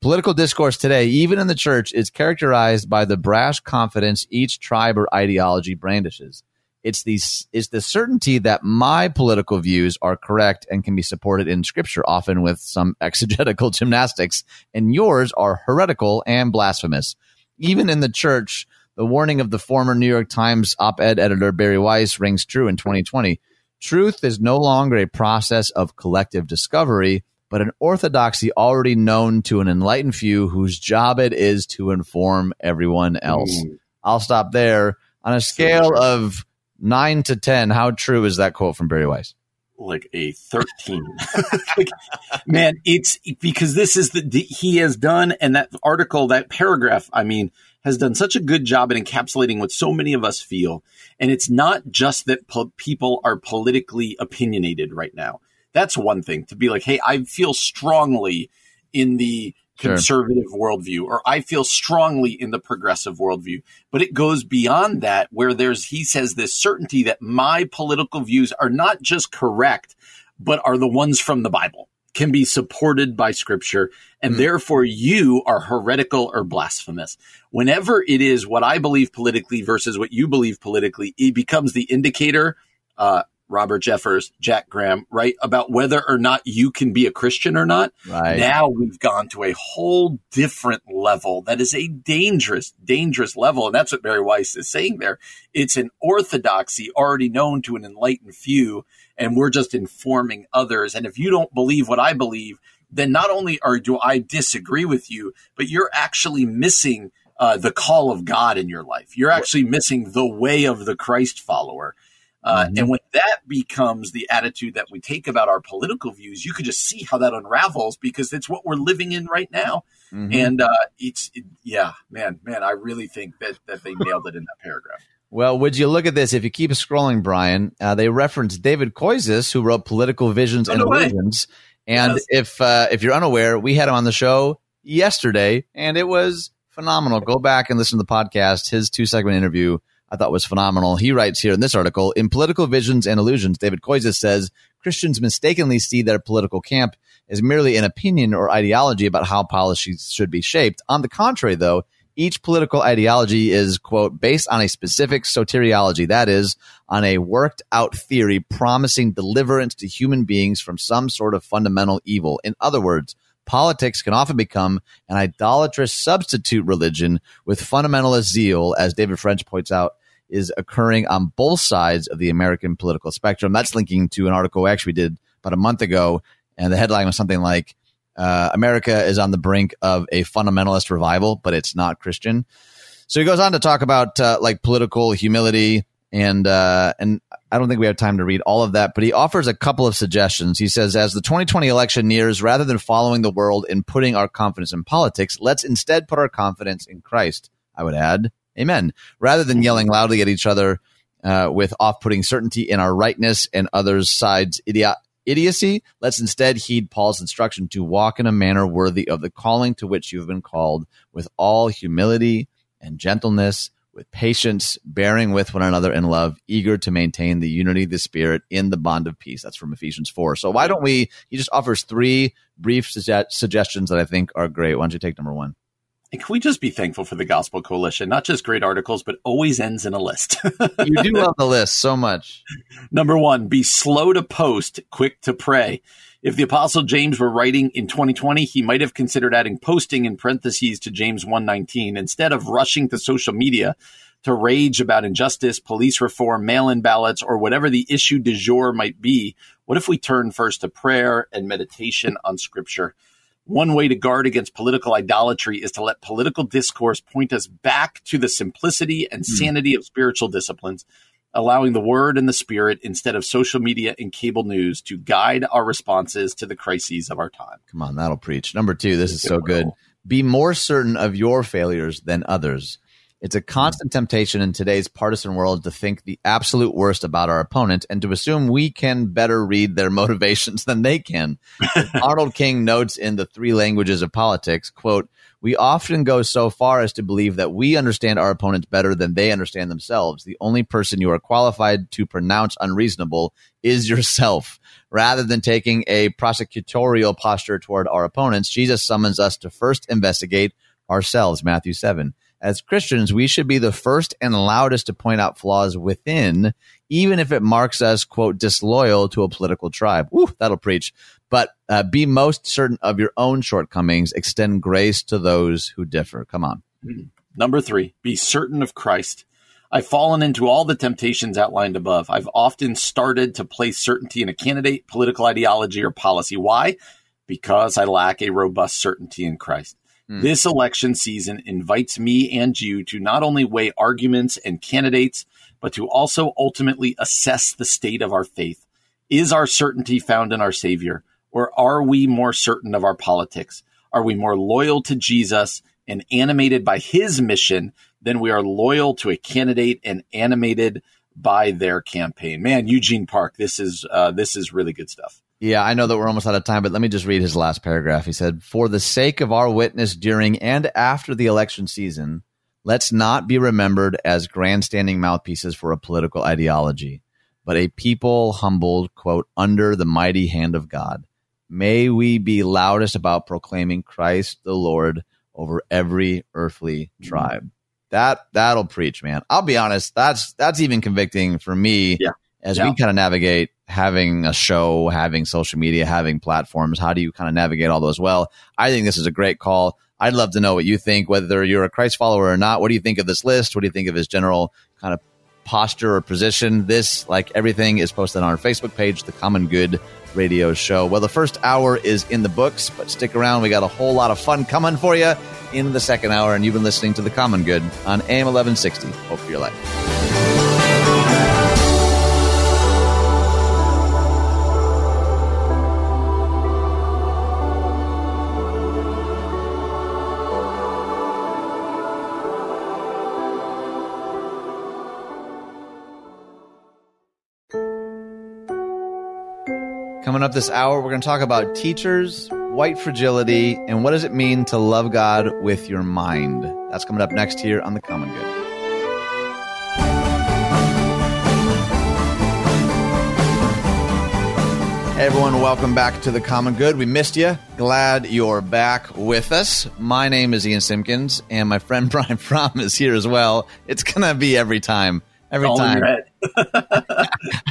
Political discourse today, even in the church, is characterized by the brash confidence each tribe or ideology brandishes. It's the, it's the certainty that my political views are correct and can be supported in scripture, often with some exegetical gymnastics, and yours are heretical and blasphemous. Even in the church, the warning of the former New York Times op ed editor Bari Weiss rings true in 2020. Truth is no longer a process of collective discovery but an orthodoxy already known to an enlightened few whose job it is to inform everyone else. Mm. I'll stop there. On a scale of nine to 10, how true is that quote from Bari Weiss? Like a 13. like, man, it's because this is the, he has done, and that article, that paragraph, I mean, has done such a good job at encapsulating what so many of us feel. And it's not just that po- people are politically opinionated right now. That's one thing to be like, hey, I feel strongly in the conservative sure. worldview, or I feel strongly in the progressive worldview. But it goes beyond that, where there's, he says, this certainty that my political views are not just correct, but are the ones from the Bible, can be supported by scripture, and mm. therefore you are heretical or blasphemous. Whenever it is what I believe politically versus what you believe politically, it becomes the indicator. Uh, Robert Jeffress, Jack Graham, right? About whether or not you can be a Christian or not. Right. Now we've gone to a whole different level that is a dangerous, dangerous level. And that's what Bari Weiss is saying there. It's an orthodoxy already known to an enlightened few, and we're just informing others. And if you don't believe what I believe, then not only are do I disagree with you, but you're actually missing uh, the call of God in your life. You're actually missing the way of the Christ follower. Uh, mm-hmm. And when that becomes the attitude that we take about our political views, you could just see how that unravels because it's what we're living in right now. Mm-hmm. And uh, it's, it, yeah, man, man, I really think that, that they nailed it in that paragraph. Well, would you look at this? If you keep scrolling, Brian, uh, they reference David Koyzis, who wrote Political Visions and Illusions. And yes. if uh, if you're unaware, we had him on the show yesterday, and it was phenomenal. Go back and listen to the podcast. His two segment interview I thought was phenomenal. He writes here in this article In Political Visions and Illusions, David Koyzis says Christians mistakenly see their political camp as merely an opinion or ideology about how policies should be shaped. On the contrary, though, each political ideology is, quote, based on a specific soteriology, that is, on a worked out theory promising deliverance to human beings from some sort of fundamental evil. In other words, politics can often become an idolatrous substitute religion with fundamentalist zeal, as David French points out is occurring on both sides of the American political spectrum. That's linking to an article we actually did about a month ago, and the headline was something like uh, "America is on the brink of a fundamentalist revival, but it's not Christian." So he goes on to talk about uh, like political humility, and uh, and I don't think we have time to read all of that, but he offers a couple of suggestions. He says, as the 2020 election nears, rather than following the world and putting our confidence in politics, let's instead put our confidence in Christ. I would add, Amen. Rather than yelling loudly at each other uh, with off putting certainty in our rightness and others' sides idiot- idiocy, let's instead heed Paul's instruction to walk in a manner worthy of the calling to which you have been called with all humility and gentleness, with patience, bearing with one another in love, eager to maintain the unity of the Spirit in the bond of peace. That's from Ephesians 4. So why don't we, he just offers three brief suge- suggestions that I think are great. Why don't you take number one? And can we just be thankful for the Gospel Coalition? Not just great articles, but always ends in a list. you do love the list so much. Number one, be slow to post, quick to pray. If the Apostle James were writing in 2020, he might have considered adding posting in parentheses to James 119 instead of rushing to social media to rage about injustice, police reform, mail in ballots, or whatever the issue du jour might be. What if we turn first to prayer and meditation on Scripture? One way to guard against political idolatry is to let political discourse point us back to the simplicity and hmm. sanity mm. of spiritual disciplines allowing the word and the spirit instead of social media and cable news to guide our responses to the crises of our time. Come on, that'll preach. Number two, this is so good. Be more certain of your failures than others. It's a constant temptation in today's partisan world to think the absolute worst about our opponent and to assume we can better read their motivations than they can. Arnold King notes in The Three Languages of Politics, quote, we often go so far as to believe that we understand our opponents better than they understand themselves. The only person you are qualified to pronounce unreasonable is yourself. Rather than taking a prosecutorial posture toward our opponents, Jesus summons us to first investigate ourselves, Matthew 7 as Christians, we should be the first and loudest to point out flaws within, even if it marks us, quote, disloyal to a political tribe. Woo, that'll preach. But uh, be most certain of your own shortcomings. Extend grace to those who differ. Come on. Number three, be certain of Christ. I've fallen into all the temptations outlined above. I've often started to place certainty in a candidate, political ideology, or policy. Why? Because I lack a robust certainty in Christ. Hmm. This election season invites me and you to not only weigh arguments and candidates, but to also ultimately assess the state of our faith. Is our certainty found in our Savior, or are we more certain of our politics? Are we more loyal to Jesus and animated by his mission than we are loyal to a candidate and animated by their campaign? Man, Eugene Park, this is uh, this is really good stuff. Yeah, I know that we're almost out of time, but let me just read his last paragraph. He said, For the sake of our witness during and after the election season, let's not be remembered as grandstanding mouthpieces for a political ideology, but a people humbled, quote, under the mighty hand of God. May we be loudest about proclaiming Christ the Lord over every earthly tribe. That that'll preach, man. I'll be honest, that's that's even convicting for me yeah. As yeah. we kind of navigate having a show, having social media, having platforms. How do you kind of navigate all those well? I think this is a great call. I'd love to know what you think, whether you're a Christ follower or not. What do you think of this list? What do you think of his general kind of posture or position? This, like everything, is posted on our Facebook page, The Common Good Radio Show. Well, the first hour is in the books, but stick around. We got a whole lot of fun coming for you in the second hour, and you've been listening to The Common Good on AM 1160. Hope for your life. Coming up this hour, we're going to talk about teachers, white fragility, and what does it mean to love God with your mind. That's coming up next here on The Common Good. Hey everyone, welcome back to The Common Good. We missed you. Glad you're back with us. My name is Ian Simpkins, and my friend Brian Fromm is here as well. It's going to be every time. Every All time. I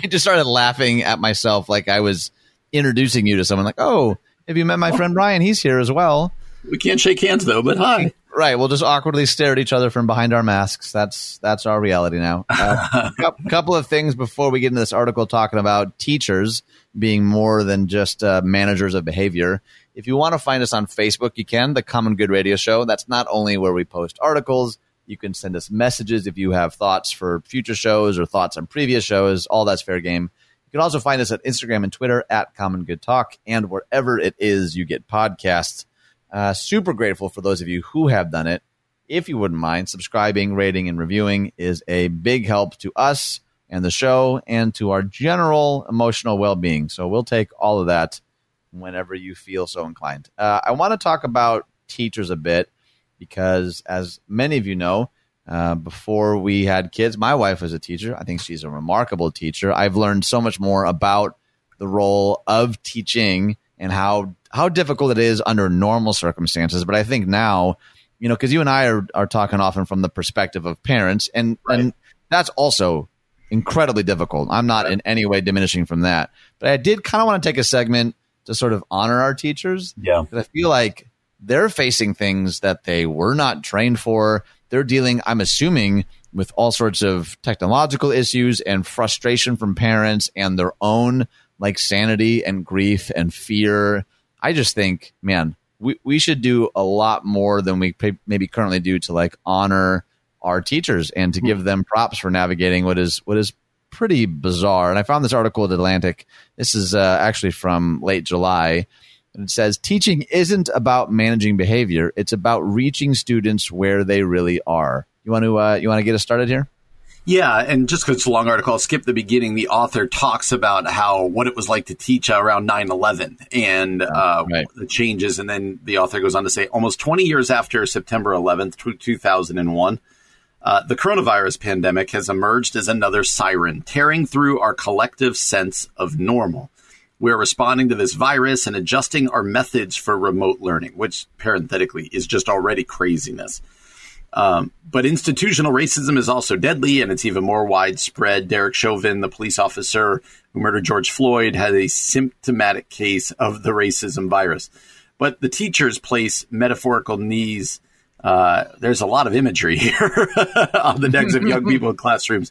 just started laughing at myself like I was introducing you to someone like, oh, have you met my friend Brian? He's here as well. We can't shake hands though, but hi. Right, we'll just awkwardly stare at each other from behind our masks. That's that's our reality now. A uh, couple of things before we get into this article talking about teachers being more than just uh, managers of behavior. If you want to find us on Facebook, you can. The Common Good Radio Show. That's not only where we post articles. You can send us messages if you have thoughts for future shows or thoughts on previous shows. All that's fair game. You can also find us at Instagram and Twitter at Common Good Talk and wherever it is you get podcasts. Uh, super grateful for those of you who have done it. If you wouldn't mind, subscribing, rating, and reviewing is a big help to us and the show and to our general emotional well being. So we'll take all of that whenever you feel so inclined. Uh, I want to talk about teachers a bit because, as many of you know, uh, before we had kids. My wife was a teacher. I think she's a remarkable teacher. I've learned so much more about the role of teaching and how how difficult it is under normal circumstances. But I think now, you know, because you and I are, are talking often from the perspective of parents, and right. and that's also incredibly difficult. I'm not in any way diminishing from that, but I did kind of want to take a segment to sort of honor our teachers. Yeah, I feel like they're facing things that they were not trained for. They're dealing, I'm assuming, with all sorts of technological issues and frustration from parents and their own like sanity and grief and fear. I just think, man, we, we should do a lot more than we maybe currently do to like honor our teachers and to give them props for navigating what is what is pretty bizarre. And I found this article at Atlantic. This is uh, actually from late July. And it says teaching isn't about managing behavior; it's about reaching students where they really are. You want to uh, you want to get us started here? Yeah, and just because it's a long article, I'll skip the beginning. The author talks about how what it was like to teach around 9-11 and uh, right. the changes, and then the author goes on to say, almost 20 years after September 11th, 2001, uh, the coronavirus pandemic has emerged as another siren, tearing through our collective sense of normal. We're responding to this virus and adjusting our methods for remote learning, which parenthetically is just already craziness. Um, but institutional racism is also deadly and it's even more widespread. Derek Chauvin, the police officer who murdered George Floyd, had a symptomatic case of the racism virus. But the teachers place metaphorical knees. Uh, there's a lot of imagery here on the necks of young people in classrooms,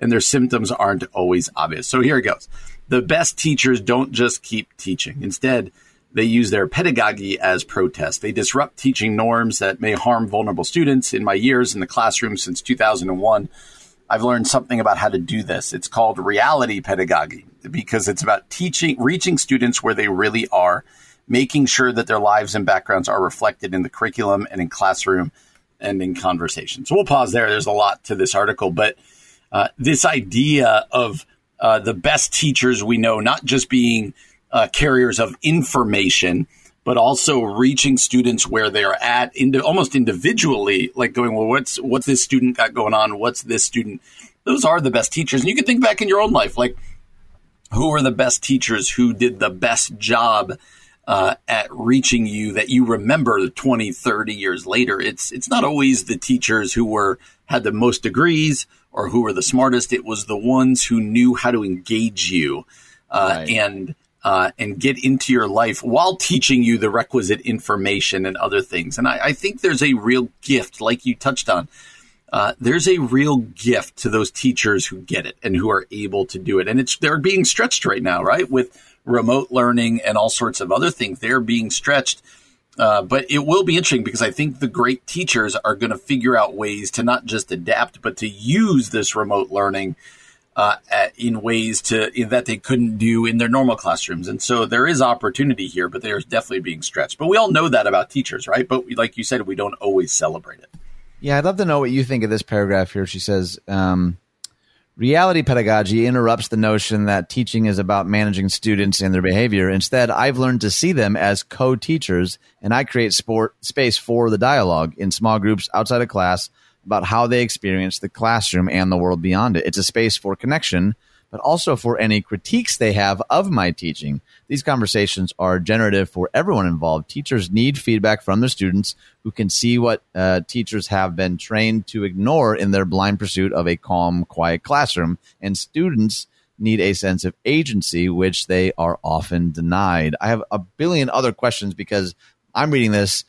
and their symptoms aren't always obvious. So here it goes the best teachers don't just keep teaching. Instead, they use their pedagogy as protest. They disrupt teaching norms that may harm vulnerable students. In my years in the classroom since 2001, I've learned something about how to do this. It's called reality pedagogy because it's about teaching, reaching students where they really are, making sure that their lives and backgrounds are reflected in the curriculum and in classroom and in conversation. So we'll pause there. There's a lot to this article, but uh, this idea of uh, the best teachers we know, not just being uh, carriers of information, but also reaching students where they're at, into, almost individually, like going, well, what's what's this student got going on? What's this student? Those are the best teachers, and you can think back in your own life, like who are the best teachers who did the best job uh, at reaching you that you remember 20 30 years later it's it's not always the teachers who were had the most degrees or who were the smartest. It was the ones who knew how to engage you uh, right. and uh, and get into your life while teaching you the requisite information and other things. And I, I think there's a real gift, like you touched on. Uh, there's a real gift to those teachers who get it and who are able to do it. And it's they're being stretched right now, right? With remote learning and all sorts of other things, they're being stretched uh, but it will be interesting because I think the great teachers are going to figure out ways to not just adapt, but to use this remote learning uh, at, in ways to in, that they couldn't do in their normal classrooms. And so there is opportunity here, but they are definitely being stretched. But we all know that about teachers, right? But we, like you said, we don't always celebrate it. Yeah, I'd love to know what you think of this paragraph here. She says. Um, Reality pedagogy interrupts the notion that teaching is about managing students and their behavior. Instead, I've learned to see them as co-teachers, and I create sport, space for the dialogue in small groups outside of class about how they experience the classroom and the world beyond it. It's a space for connection but also for any critiques they have of my teaching. These conversations are generative for everyone involved. Teachers need feedback from their students who can see what uh, teachers have been trained to ignore in their blind pursuit of a calm, quiet classroom. And students need a sense of agency, which they are often denied. I have a billion other questions because I'm reading this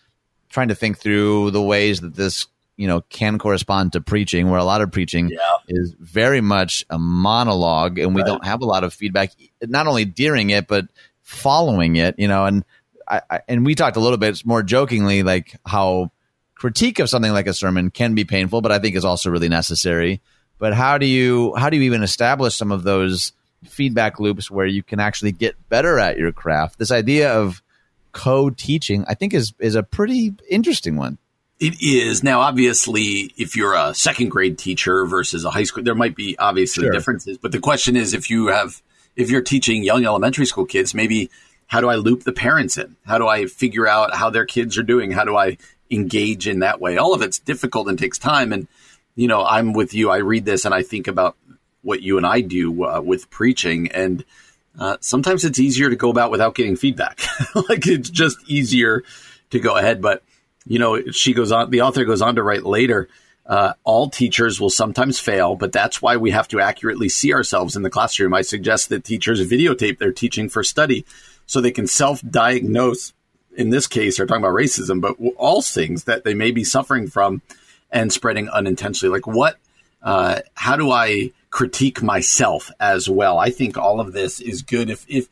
trying to think through the ways that this you know can correspond to preaching where a lot of preaching yeah. is very much a monologue and we right. don't have a lot of feedback not only during it but following it you know and I, I, and we talked a little bit more jokingly like how critique of something like a sermon can be painful but i think is also really necessary but how do you how do you even establish some of those feedback loops where you can actually get better at your craft this idea of co-teaching i think is is a pretty interesting one it is now obviously if you're a second grade teacher versus a high school, there might be obviously sure. differences. But the question is, if you have, if you're teaching young elementary school kids, maybe how do I loop the parents in? How do I figure out how their kids are doing? How do I engage in that way? All of it's difficult and takes time. And you know, I'm with you. I read this and I think about what you and I do uh, with preaching, and uh, sometimes it's easier to go about without getting feedback. like it's just easier to go ahead. But you know, she goes on. The author goes on to write later. Uh, all teachers will sometimes fail, but that's why we have to accurately see ourselves in the classroom. I suggest that teachers videotape their teaching for study so they can self diagnose. In this case, they're talking about racism, but all things that they may be suffering from and spreading unintentionally. Like, what, uh, how do I critique myself as well? I think all of this is good. If, if,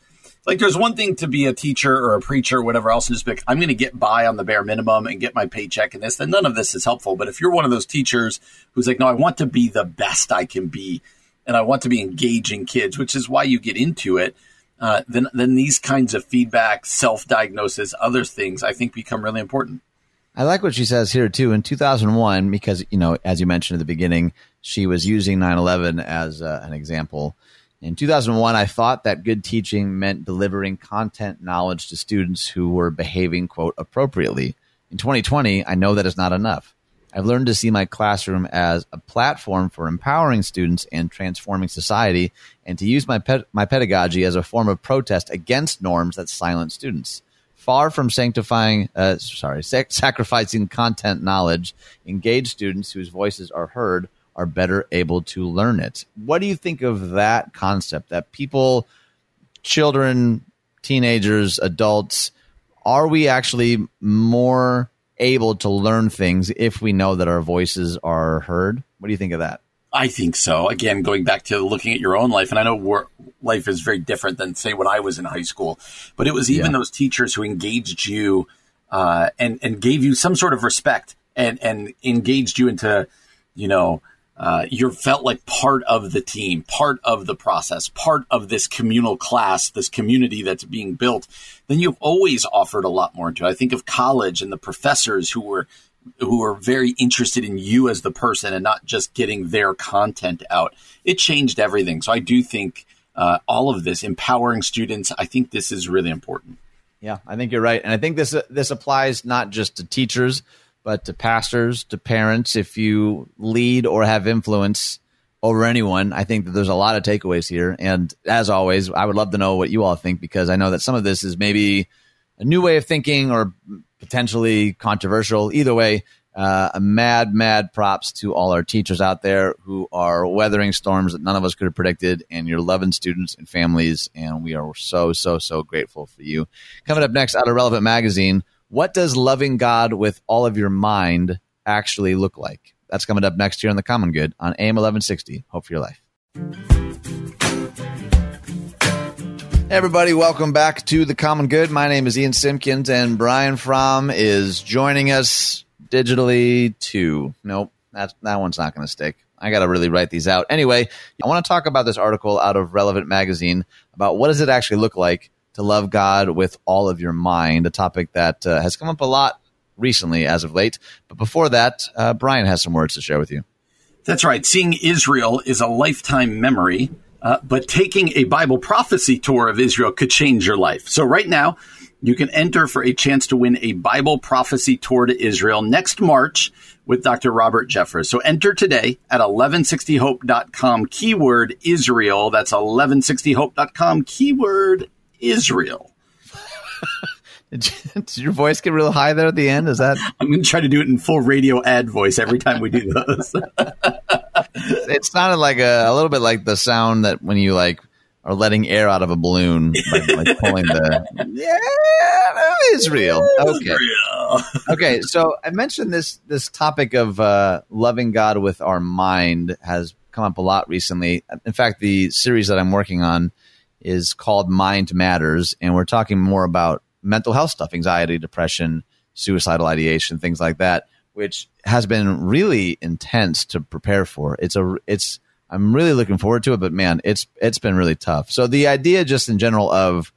like there's one thing to be a teacher or a preacher or whatever else and just be like i'm going to get by on the bare minimum and get my paycheck and this then none of this is helpful but if you're one of those teachers who's like no i want to be the best i can be and i want to be engaging kids which is why you get into it uh, then then these kinds of feedback self-diagnosis other things i think become really important I like what she says here too. In 2001, because you know, as you mentioned at the beginning, she was using 9/11 as uh, an example. In 2001, I thought that good teaching meant delivering content knowledge to students who were behaving, quote, appropriately. In 2020, I know that is not enough. I've learned to see my classroom as a platform for empowering students and transforming society, and to use my, my pedagogy as a form of protest against norms that silence students. Far from sanctifying, uh, sorry, sac- sacrificing content knowledge, engage students whose voices are heard are better able to learn it. What do you think of that concept that people, children, teenagers, adults, are we actually more able to learn things if we know that our voices are heard? What do you think of that? I think so. Again, going back to looking at your own life, and I know life is very different than, say, when I was in high school, but it was even yeah. those teachers who engaged you uh, and and gave you some sort of respect and and engaged you into, you know, uh, you felt like part of the team, part of the process, part of this communal class, this community that's being built, then you've always offered a lot more to it. I think of college and the professors who were who were very interested in you as the person and not just getting their content out. It changed everything. So I do think uh, all of this empowering students. I think this is really important. Yeah, I think you're right, and I think this uh, this applies not just to teachers but to pastors, to parents, if you lead or have influence over anyone, I think that there's a lot of takeaways here. And as always, I would love to know what you all think because I know that some of this is maybe a new way of thinking or potentially controversial. Either way, uh, a mad, mad props to all our teachers out there who are weathering storms that none of us could have predicted, and you're loving students and families. And we are so, so, so grateful for you. Coming up next out of Relevant Magazine, what does loving God with all of your mind actually look like? That's coming up next year on The Common Good on AM 1160. Hope for your life. Hey everybody, welcome back to The Common Good. My name is Ian Simpkins, and Brian Fromm is joining us digitally too. Nope, that, that one's not going to stick. I got to really write these out. Anyway, I want to talk about this article out of Relevant Magazine about what does it actually look like to love God with all of your mind, a topic that uh, has come up a lot recently as of late. But before that, uh, Brian has some words to share with you. That's right. Seeing Israel is a lifetime memory, uh, but taking a Bible prophecy tour of Israel could change your life. So, right now, you can enter for a chance to win a Bible prophecy tour to Israel next March with Dr. Robert Jeffress. So enter today at 1160hope.com, keyword Israel. That's 1160hope.com, keyword Israel. Did, your voice get real high there at the end? Is that? I'm going to try to do it in full radio ad voice every time we do those. it sounded like a, a, little bit like the sound that when you like are letting air out of a balloon, like, like pulling the yeah, Israel. Okay, Israel. okay. So I mentioned this this topic of uh, loving God with our mind has come up a lot recently. In fact, the series that I'm working on is called Mind Matters, and we're talking more about mental health stuff, anxiety, depression, suicidal ideation, things like that, which has been really intense to prepare for. It's a it's I'm really looking forward to it, but man, it's it's been really tough. So the idea, just in general, of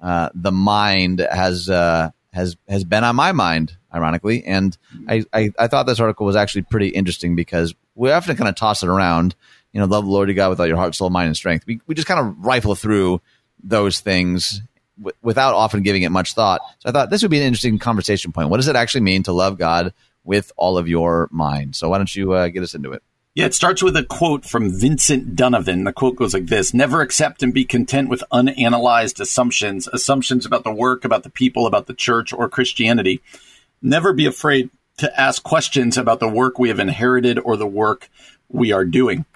uh, the mind has uh, has has been on my mind, ironically, and I, I I thought this article was actually pretty interesting because we often kind of toss it around you know, love the Lord your God with all your heart, soul, mind, and strength. We, we just kind of rifle through those things w- without often giving it much thought. So I thought this would be an interesting conversation point. What does it actually mean to love God with all of your mind. So why don't you uh, get us into it? Yeah, it starts with a quote from Vincent Donovan. The quote goes like this Never accept and be content with unanalyzed assumptions, assumptions about the work, about the people, about the church, or Christianity. Never be afraid to ask questions about the work we have inherited or the work we are doing.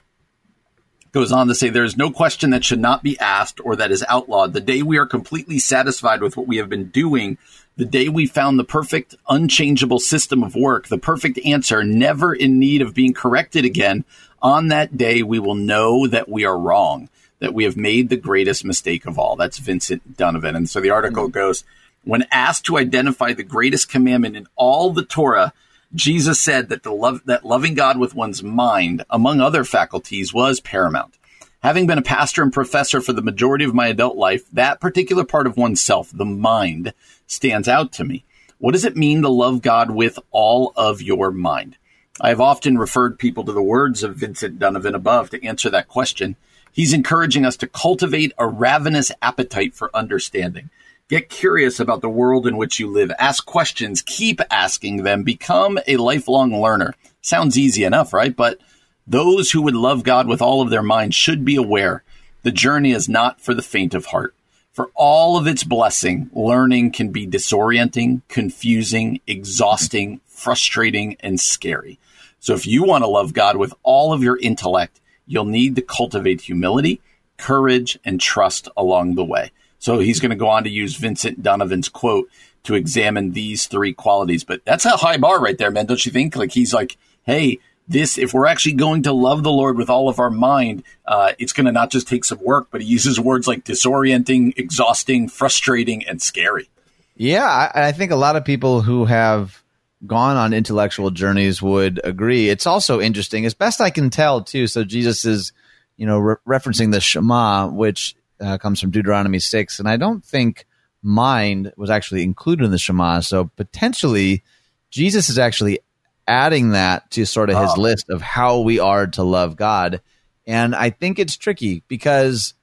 Goes on to say there is no question that should not be asked or that is outlawed. The day we are completely satisfied with what we have been doing, the day we found the perfect, unchangeable system of work, the perfect answer, never in need of being corrected again, on that day we will know that we are wrong, that we have made the greatest mistake of all. That's Vincent Donovan. And so the article mm-hmm. goes When asked to identify the greatest commandment in all the Torah, Jesus said that the love that loving God with one's mind, among other faculties, was paramount. Having been a pastor and professor for the majority of my adult life, that particular part of oneself, the mind, stands out to me. What does it mean to love God with all of your mind? I have often referred people to the words of Vincent Donovan above to answer that question. He's encouraging us to cultivate a ravenous appetite for understanding. Get curious about the world in which you live. Ask questions. Keep asking them. Become a lifelong learner. Sounds easy enough, right? But those who would love God with all of their mind should be aware the journey is not for the faint of heart. For all of its blessing, learning can be disorienting, confusing, exhausting, frustrating, and scary. So if you want to love God with all of your intellect, you'll need to cultivate humility, courage, and trust along the way. So he's going to go on to use Vincent Donovan's quote to examine these three qualities. But that's a high bar right there, man. Don't you think? Like he's like, hey, this, if we're actually going to love the Lord with all of our mind, uh, it's going to not just take some work, but he uses words like disorienting, exhausting, frustrating, and scary. Yeah, I, I think a lot of people who have gone on intellectual journeys would agree. It's also interesting, as best I can tell, too. So Jesus is, you know, re- referencing the Shema, which uh, comes from Deuteronomy 6. And I don't think mind was actually included in the Shema. So potentially, Jesus is actually adding that to sort of his oh. list of how we are to love God. And I think it's tricky because,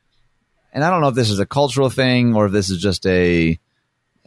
and I don't know if this is a cultural thing or if this is just a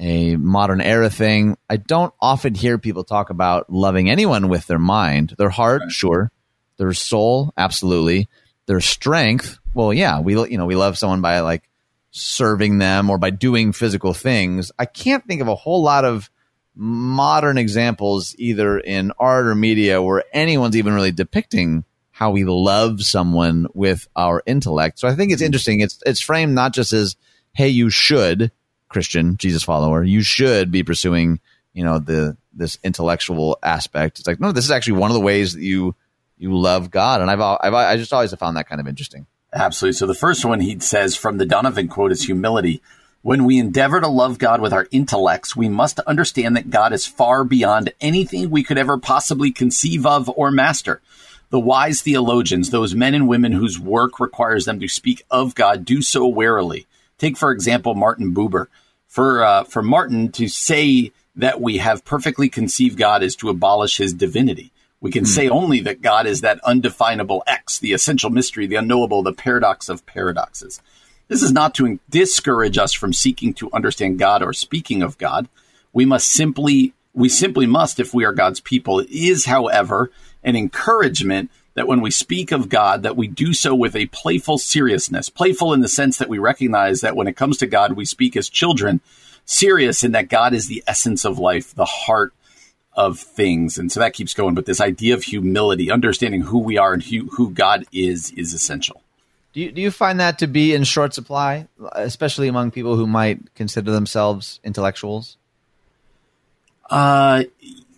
a modern era thing. I don't often hear people talk about loving anyone with their mind, their heart, right. sure, their soul, absolutely, their strength. Well, yeah, we you know we love someone by like serving them or by doing physical things. I can't think of a whole lot of modern examples, either in art or media, where anyone's even really depicting how we love someone with our intellect. So I think it's mm-hmm. interesting. It's it's framed not just as, "Hey, you should Christian Jesus follower, you should be pursuing, you know, the this intellectual aspect." It's like, no, this is actually one of the ways that you you love God, and I've I've I just always have found that kind of interesting. Absolutely. So the first one he says from the Donovan quote is humility. When we endeavor to love God with our intellects, we must understand that God is far beyond anything we could ever possibly conceive of or master. The wise theologians, those men and women whose work requires them to speak of God, do so warily. Take, for example, Martin Buber. For, uh, for Martin to say that we have perfectly conceived God is to abolish his divinity. We can hmm. say only that God is that undefinable X, the essential mystery, the unknowable, the paradox of paradoxes. This is not to discourage us from seeking to understand God or speaking of God. We must simply, we simply must, if we are God's people. It is, however, an encouragement that when we speak of God, that we do so with a playful seriousness. Playful in the sense that we recognize that when it comes to God, we speak as children. Serious in that God is the essence of life, the heart of things. And so that keeps going. But this idea of humility, understanding who we are and who, who God is, is essential. Do you, do you find that to be in short supply, especially among people who might consider themselves intellectuals? Uh,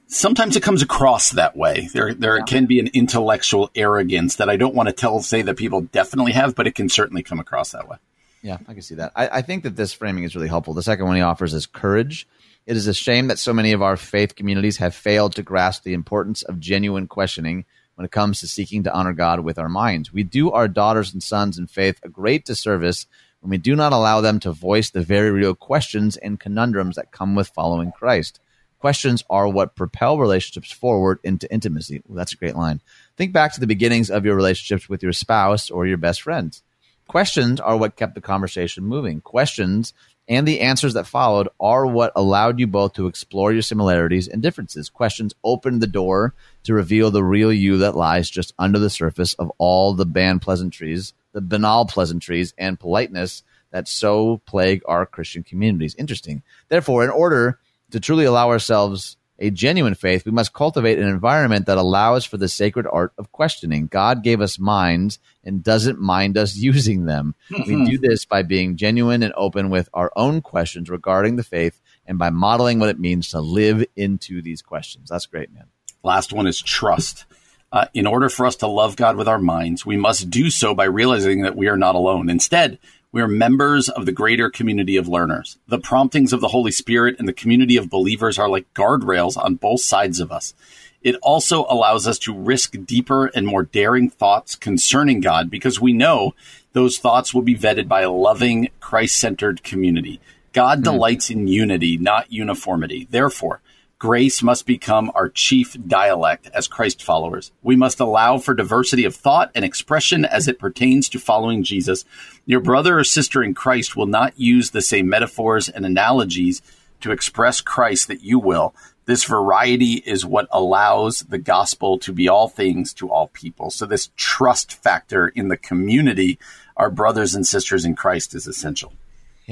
sometimes it comes across that way. There, there yeah. can be an intellectual arrogance that I don't want to tell, say that people definitely have, but it can certainly come across that way. Yeah, I can see that. I, I think that this framing is really helpful. The second one he offers is courage. It is a shame that so many of our faith communities have failed to grasp the importance of genuine questioning when it comes to seeking to honor God with our minds. We do our daughters and sons in faith a great disservice when we do not allow them to voice the very real questions and conundrums that come with following Christ. Questions are what propel relationships forward into intimacy. Well, that's a great line. Think back to the beginnings of your relationships with your spouse or your best friends. Questions are what kept the conversation moving. Questions and the answers that followed are what allowed you both to explore your similarities and differences. Questions opened the door to reveal the real you that lies just under the surface of all the banned pleasantries, the banal pleasantries and politeness that so plague our Christian communities. Interesting. Therefore, in order to truly allow ourselves a genuine faith, we must cultivate an environment that allows for the sacred art of questioning. God gave us minds and doesn't mind us using them. we do this by being genuine and open with our own questions regarding the faith and by modeling what it means to live into these questions. That's great, man. Last one is trust. Uh, in order for us to love God with our minds, we must do so by realizing that we are not alone. Instead, we are members of the greater community of learners. The promptings of the Holy Spirit and the community of believers are like guardrails on both sides of us. It also allows us to risk deeper and more daring thoughts concerning God because we know those thoughts will be vetted by a loving, Christ centered community. God mm-hmm. delights in unity, not uniformity. Therefore, Grace must become our chief dialect as Christ followers. We must allow for diversity of thought and expression as it pertains to following Jesus. Your brother or sister in Christ will not use the same metaphors and analogies to express Christ that you will. This variety is what allows the gospel to be all things to all people. So, this trust factor in the community, our brothers and sisters in Christ, is essential.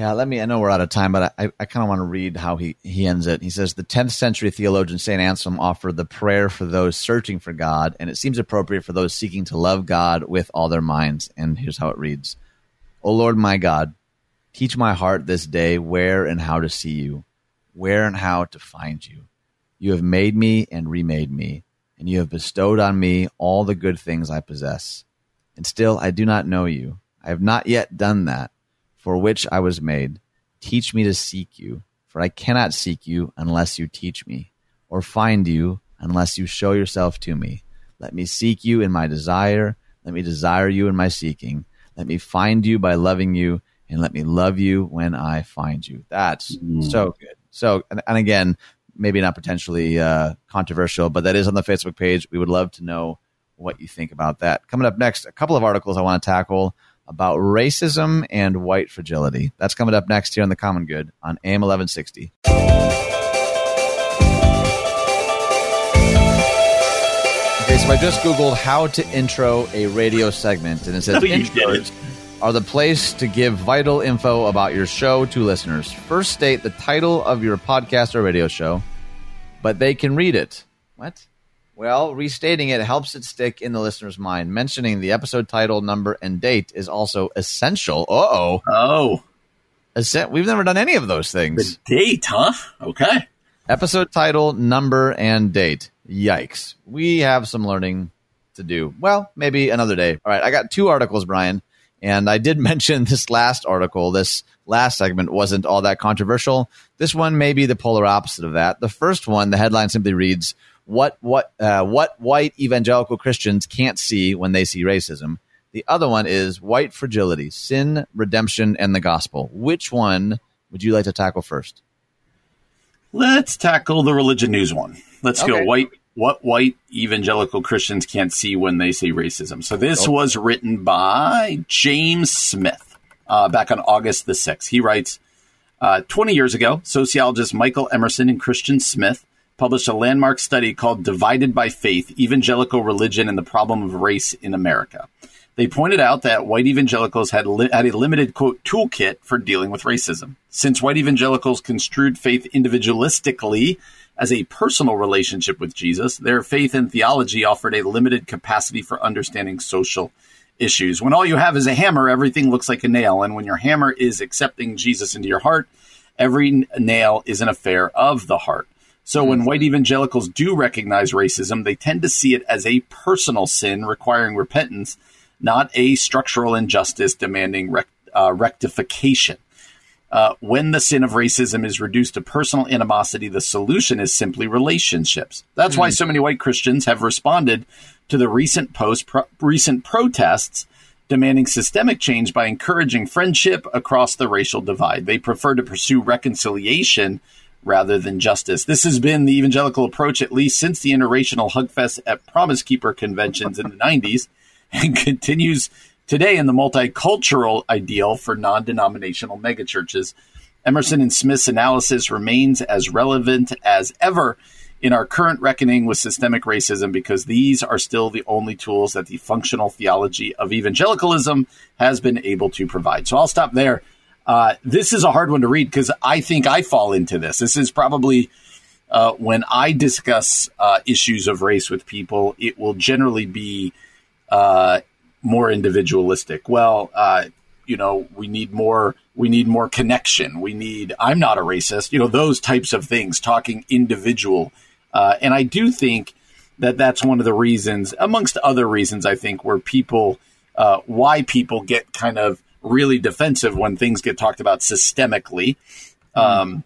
Yeah, let me. I know we're out of time, but I, I kind of want to read how he, he ends it. He says, The 10th century theologian St. Anselm offered the prayer for those searching for God, and it seems appropriate for those seeking to love God with all their minds. And here's how it reads O Lord my God, teach my heart this day where and how to see you, where and how to find you. You have made me and remade me, and you have bestowed on me all the good things I possess. And still I do not know you. I have not yet done that for which I was made. Teach me to seek you, for I cannot seek you unless you teach me, or find you unless you show yourself to me. Let me seek you in my desire. Let me desire you in my seeking. Let me find you by loving you, and let me love you when I find you. That's mm. so good. So, and, and, again, maybe not potentially uh, controversial, but that is on the Facebook page. We would love to know what you think about that. Coming up next, a couple of articles I want to tackle about racism and white fragility. That's coming up next here on The Common Good on AM 1160. Okay, so I just Googled how to intro a radio segment, and it says no, intros are the place to give vital info about your show to listeners. First, state the title of your podcast or radio show, but they can read it. What? Well, restating it helps it stick in the listener's mind. Mentioning the episode title, number, and date is also essential. Uh-oh. Oh. We've never done any of those things. The date, huh? Okay. Episode title, number, and date. Yikes. We have some learning to do. Well, maybe another day. All right, I got two articles, Brian, and I did mention this last article. This last segment wasn't all that controversial. This one may be the polar opposite of that. The first one, the headline simply reads what what uh, what white evangelical Christians can't see when they see racism. The other one is white fragility, sin, redemption, and the gospel. Which one would you like to tackle first? Let's tackle the religion news one. Let's okay. go white what white evangelical Christians can't see when they see racism. So this okay. was written by James Smith uh, back on August the 6th. He writes, uh, 20 years ago, sociologist Michael Emerson and Christian Smith published a landmark study called Divided by Faith Evangelical Religion and the Problem of Race in America. They pointed out that white evangelicals had, li- had a limited, quote, toolkit for dealing with racism. Since white evangelicals construed faith individualistically as a personal relationship with Jesus, their faith and theology offered a limited capacity for understanding social issues. When all you have is a hammer, everything looks like a nail. And when your hammer is accepting Jesus into your heart, every nail is an affair of the heart. So when white evangelicals do recognize racism, they tend to see it as a personal sin requiring repentance, not a structural injustice demanding rect- uh, rectification. Uh, when the sin of racism is reduced to personal animosity, the solution is simply relationships. That's mm-hmm. why so many white Christians have responded to the recent post pro- recent protests demanding systemic change by encouraging friendship across the racial divide. They prefer to pursue reconciliation rather than justice. This has been the evangelical approach at least since the interracial hugfest at Promise Keeper conventions in the 90s and continues today in the multicultural ideal for non denominational megachurches. Emerson and Smith's analysis remains as relevant as ever in our current reckoning with systemic racism because these are still the only tools that the functional theology of evangelicalism has been able to provide. So I'll stop there. Uh, this is a hard one to read because I think I fall into this. This is probably uh, when I discuss uh, issues of race with people, it will generally be uh, more individualistic. Well, uh, you know, we need more. We need more connection. We need. I'm not a racist. You know, those types of things. Talking individual uh, and I do think that that's one of the reasons, amongst other reasons, I think, where people, why people get kind of really defensive when things get talked about systemically. Um,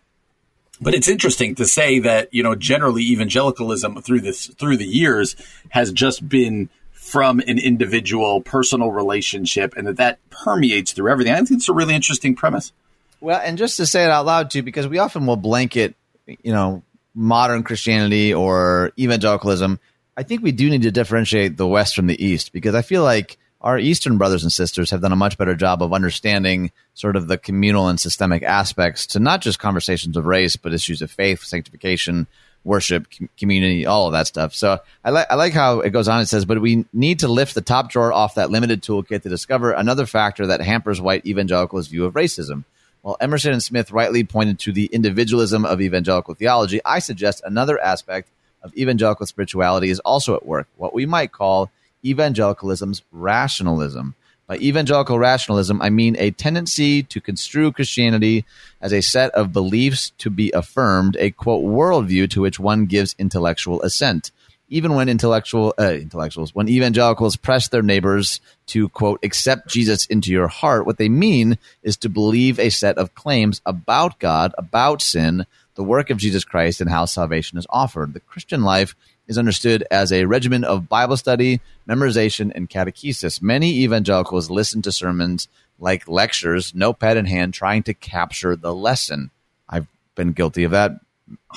but it's interesting to say that you know generally evangelicalism through this through the years has just been from an individual personal relationship and that that permeates through everything. I think it's a really interesting premise. Well, and just to say it out loud too, because we often will blanket, you know, modern Christianity or evangelicalism, I think we do need to differentiate the West from the East because I feel like our Eastern brothers and sisters have done a much better job of understanding sort of the communal and systemic aspects to not just conversations of race, but issues of faith, sanctification, worship, com- community, all of that stuff. So I like I like how it goes on. It says, but we need to lift the top drawer off that limited toolkit to discover another factor that hampers white evangelicals' view of racism. While Emerson and Smith rightly pointed to the individualism of evangelical theology, I suggest another aspect of evangelical spirituality is also at work, what we might call evangelicalism's rationalism. By evangelical rationalism, I mean a tendency to construe Christianity as a set of beliefs to be affirmed, a quote, worldview to which one gives intellectual assent even when intellectual uh, intellectuals, when evangelicals press their neighbors to quote accept Jesus into your heart, what they mean is to believe a set of claims about God, about sin, the work of Jesus Christ, and how salvation is offered. The Christian life is understood as a regimen of Bible study, memorization, and catechesis. Many evangelicals listen to sermons like lectures, notepad in hand, trying to capture the lesson. I've been guilty of that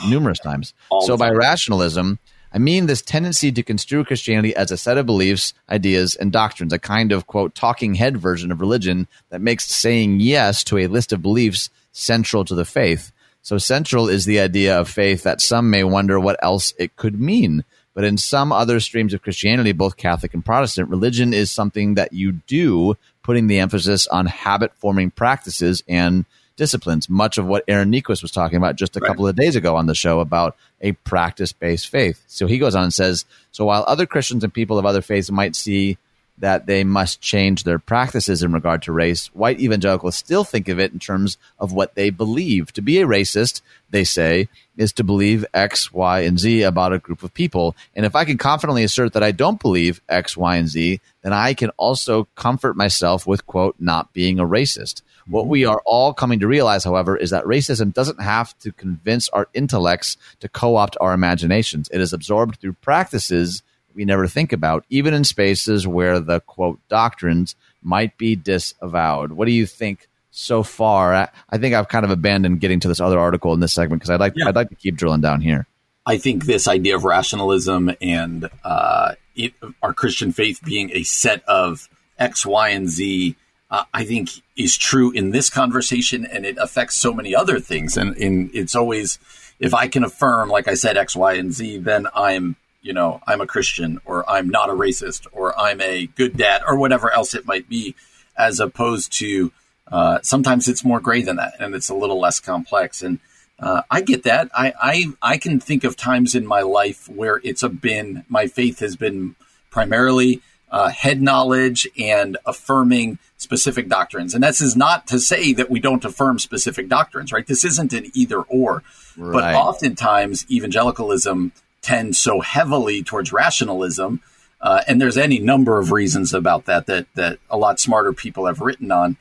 numerous times. So by rationalism, I mean this tendency to construe Christianity as a set of beliefs, ideas, and doctrines, a kind of, quote, talking head version of religion that makes saying yes to a list of beliefs central to the faith. So central is the idea of faith that some may wonder what else it could mean. But in some other streams of Christianity, both Catholic and Protestant, religion is something that you do, putting the emphasis on habit forming practices and disciplines, much of what Aaron Niequist was talking about just a right. couple of days ago on the show about a practice based faith. So he goes on and says, So while other Christians and people of other faiths might see that they must change their practices in regard to race, white evangelicals still think of it in terms of what they believe. To be a racist, they say, is to believe X, Y, and Z about a group of people. And if I can confidently assert that I don't believe X, Y, and Z, then I can also comfort myself with, quote, not being a racist. What we are all coming to realize, however, is that racism doesn't have to convince our intellects to co opt our imaginations. It is absorbed through practices we never think about, even in spaces where the quote doctrines might be disavowed. What do you think so far? I, I think I've kind of abandoned getting to this other article in this segment because I'd like yeah. I'd like to keep drilling down here. I think this idea of rationalism and uh, it, our Christian faith being a set of X, Y, and Z uh, I think is true in this conversation, and it affects so many other things. And in it's always if I can affirm, like I said, X, Y, and Z, then I'm you know I'm a Christian, or I'm not a racist, or I'm a good dad, or whatever else it might be, as opposed to uh, sometimes it's more gray than that, and it's a little less complex. And uh, I get that. I, I I can think of times in my life where it's a been my faith has been primarily uh, head knowledge and affirming specific doctrines. And this is not to say that we don't affirm specific doctrines, right? This isn't an either or. Right. But oftentimes, evangelicalism tends so heavily towards rationalism. Uh, and there's any number of reasons about that that that a lot smarter people have written on.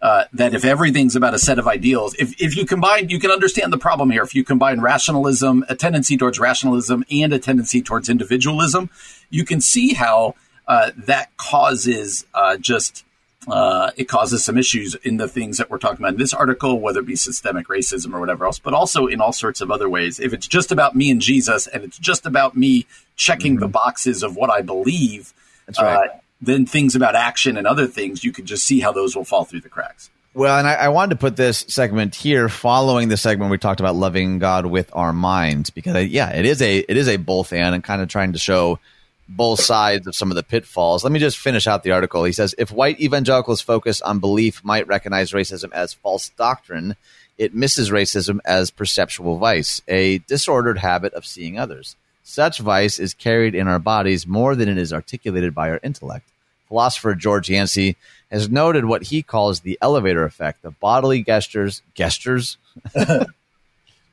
Uh, that if everything's about a set of ideals, if, if you combine, you can understand the problem here. If you combine rationalism, a tendency towards rationalism, and a tendency towards individualism, you can see how uh, that causes uh, just uh, it causes some issues in the things that we're talking about in this article, whether it be systemic racism or whatever else, but also in all sorts of other ways. If it's just about me and Jesus and it's just about me checking mm-hmm. the boxes of what I believe, right. uh, then things about action and other things, you can just see how those will fall through the cracks. Well, and I, I, wanted to put this segment here following the segment we talked about loving God with our minds because, I, yeah, it is a it is a both and and kind of trying to show both sides of some of the pitfalls. Let me just finish out the article. He says if white evangelicals focus on belief might recognize racism as false doctrine, it misses racism as perceptual vice, a disordered habit of seeing others. Such vice is carried in our bodies more than it is articulated by our intellect. Philosopher George Yancy has noted what he calls the elevator effect the bodily gestures. Gestures?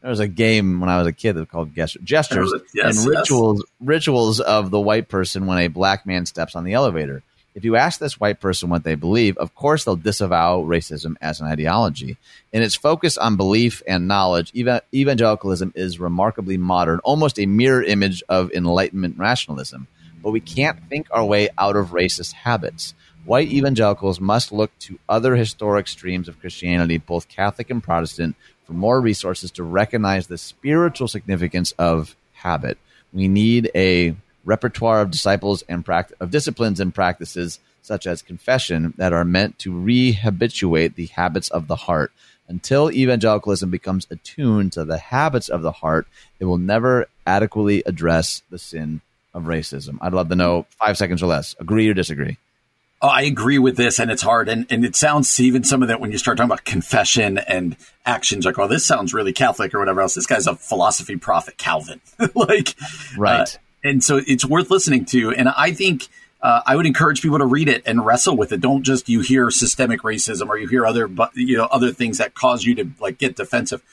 there was a game when I was a kid that was called gestures, gestures yes, and rituals yes. rituals of the white person when a black man steps on the elevator. If you ask this white person what they believe, of course they'll disavow racism as an ideology. In its focus on belief and knowledge, evangelicalism is remarkably modern, almost a mirror image of Enlightenment rationalism. But we can't think our way out of racist habits white evangelicals must look to other historic streams of Christianity, both Catholic and Protestant, for more resources to recognize the spiritual significance of habit. We need a repertoire of disciples and pract- of disciplines and practices such as confession that are meant to rehabituate the habits of the heart. Until evangelicalism becomes attuned to the habits of the heart, it will never adequately address the sin of racism. I'd love to know five seconds or less. Agree or disagree? Oh, I agree with this, and it's hard. And, and it sounds even some of that when you start talking about confession and actions, like, oh, this sounds really Catholic or whatever else. This guy's a philosophy prophet, Calvin. like, right. Uh, and so it's worth listening to. And I think uh, I would encourage people to read it and wrestle with it. Don't just you hear systemic racism or you hear other, you know, other things that cause you to like get defensive.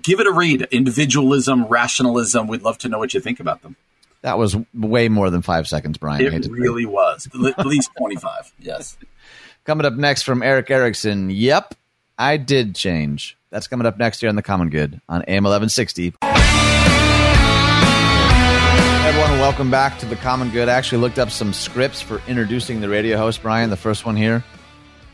Give it a read. Individualism, rationalism. We'd love to know what you think about them. That was way more than five seconds, Brian. It really was. At least 25. Yes. Coming up next from Erick Erickson. Yep, I did change. That's coming up next here on The Common Good on AM 1160. Everyone, welcome back to The Common Good. I actually looked up some scripts for introducing the radio host, Brian. The first one here.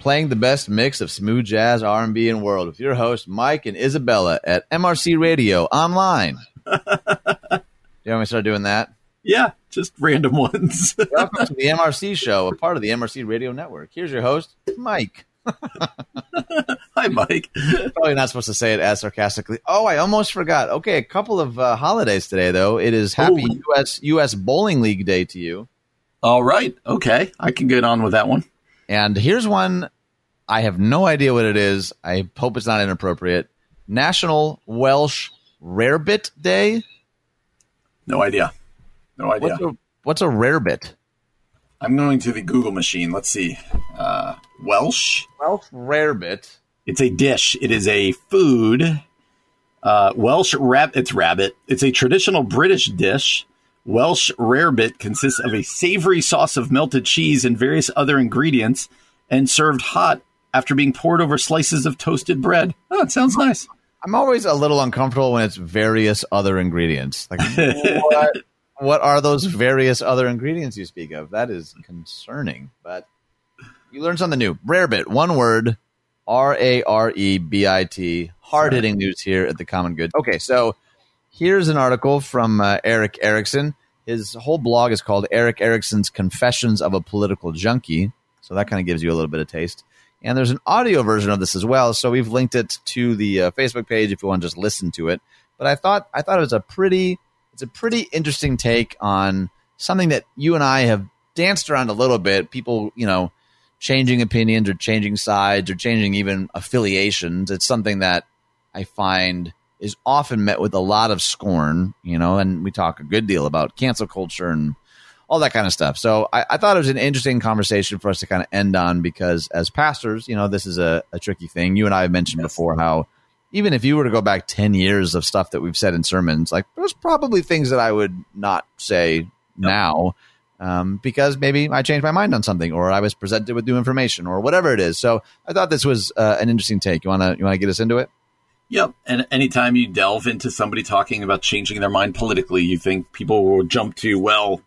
Playing the best mix of smooth jazz, R&B, and world with your host, Mike and Isabella at MRC Radio Online. Do you want me to start doing that? Yeah, just random ones. Welcome to the MRC show, a part of the MRC radio network. Here's your host, Mike. Hi, Mike. Probably not supposed to say it as sarcastically. Oh, I almost forgot. Okay, a couple of uh, holidays today, though. It is Happy Ooh. US US Bowling League Day to you. All right. Okay, I can get on with that one. And here's one. I have no idea what it is. I hope it's not inappropriate. National Welsh Rarebit Day. No idea. No idea. What's a, what's a rarebit? I'm going to the Google machine. Let's see. Uh, Welsh. Welsh rarebit. It's a dish. It is a food. Uh, Welsh rabbit. It's rabbit. It's a traditional British dish. Welsh rarebit consists of a savory sauce of melted cheese and various other ingredients, and served hot after being poured over slices of toasted bread. Oh, it sounds nice. I'm always a little uncomfortable when it's various other ingredients. Like what? What are those various other ingredients you speak of? That is concerning. But you learn something new. Rarebit, one word, R A R E B I T. Hard hitting news here at the Common Good. Okay, so here's an article from uh, Erick Erickson. His whole blog is called Erick Erickson's Confessions of a Political Junkie. So that kind of gives you a little bit of taste. And there's an audio version of this as well. So we've linked it to the uh, Facebook page if you want to just listen to it. But I thought I thought it was a pretty it's a pretty interesting take on something that you and I have danced around a little bit. People, you know, changing opinions or changing sides or changing even affiliations. It's something that I find is often met with a lot of scorn, you know, and we talk a good deal about cancel culture and all that kind of stuff. So I, I thought it was an interesting conversation for us to kind of end on because as pastors, you know, this is a, a tricky thing. You and I have mentioned yes. before how even if you were to go back 10 years of stuff that we've said in sermons, like there's probably things that I would not say now um, because maybe I changed my mind on something or I was presented with new information or whatever it is. So I thought this was uh, an interesting take. You want to you want to get us into it? Yep. And anytime you delve into somebody talking about changing their mind politically, you think people will jump to, well,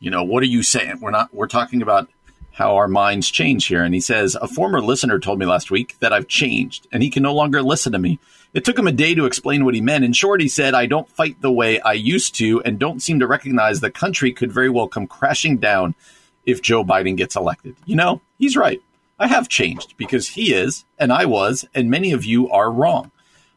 you know, what are you saying? We're not, we're talking about how our minds change here. And he says, A former listener told me last week that I've changed and he can no longer listen to me. It took him a day to explain what he meant. In short, he said, I don't fight the way I used to and don't seem to recognize the country could very well come crashing down if Joe Biden gets elected. You know, he's right. I have changed because he is, and I was, and many of you are wrong.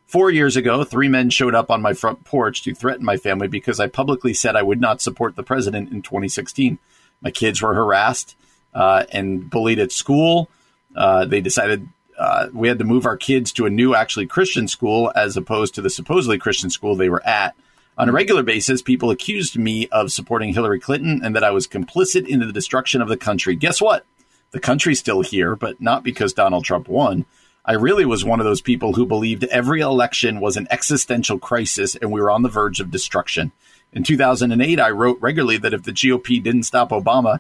Four years ago, three men showed up on my front porch to threaten my family because I publicly said I would not support the president in 2016. My kids were harassed uh, and bullied at school. Uh, they decided uh, we had to move our kids to a new, actually Christian school as opposed to the supposedly Christian school they were at. On a regular basis, people accused me of supporting Hillary Clinton and that I was complicit in the destruction of the country. Guess what? The country's still here, but not because Donald Trump won. I really was one of those people who believed every election was an existential crisis and we were on the verge of destruction. In 2008, I wrote regularly that if the GOP didn't stop Obama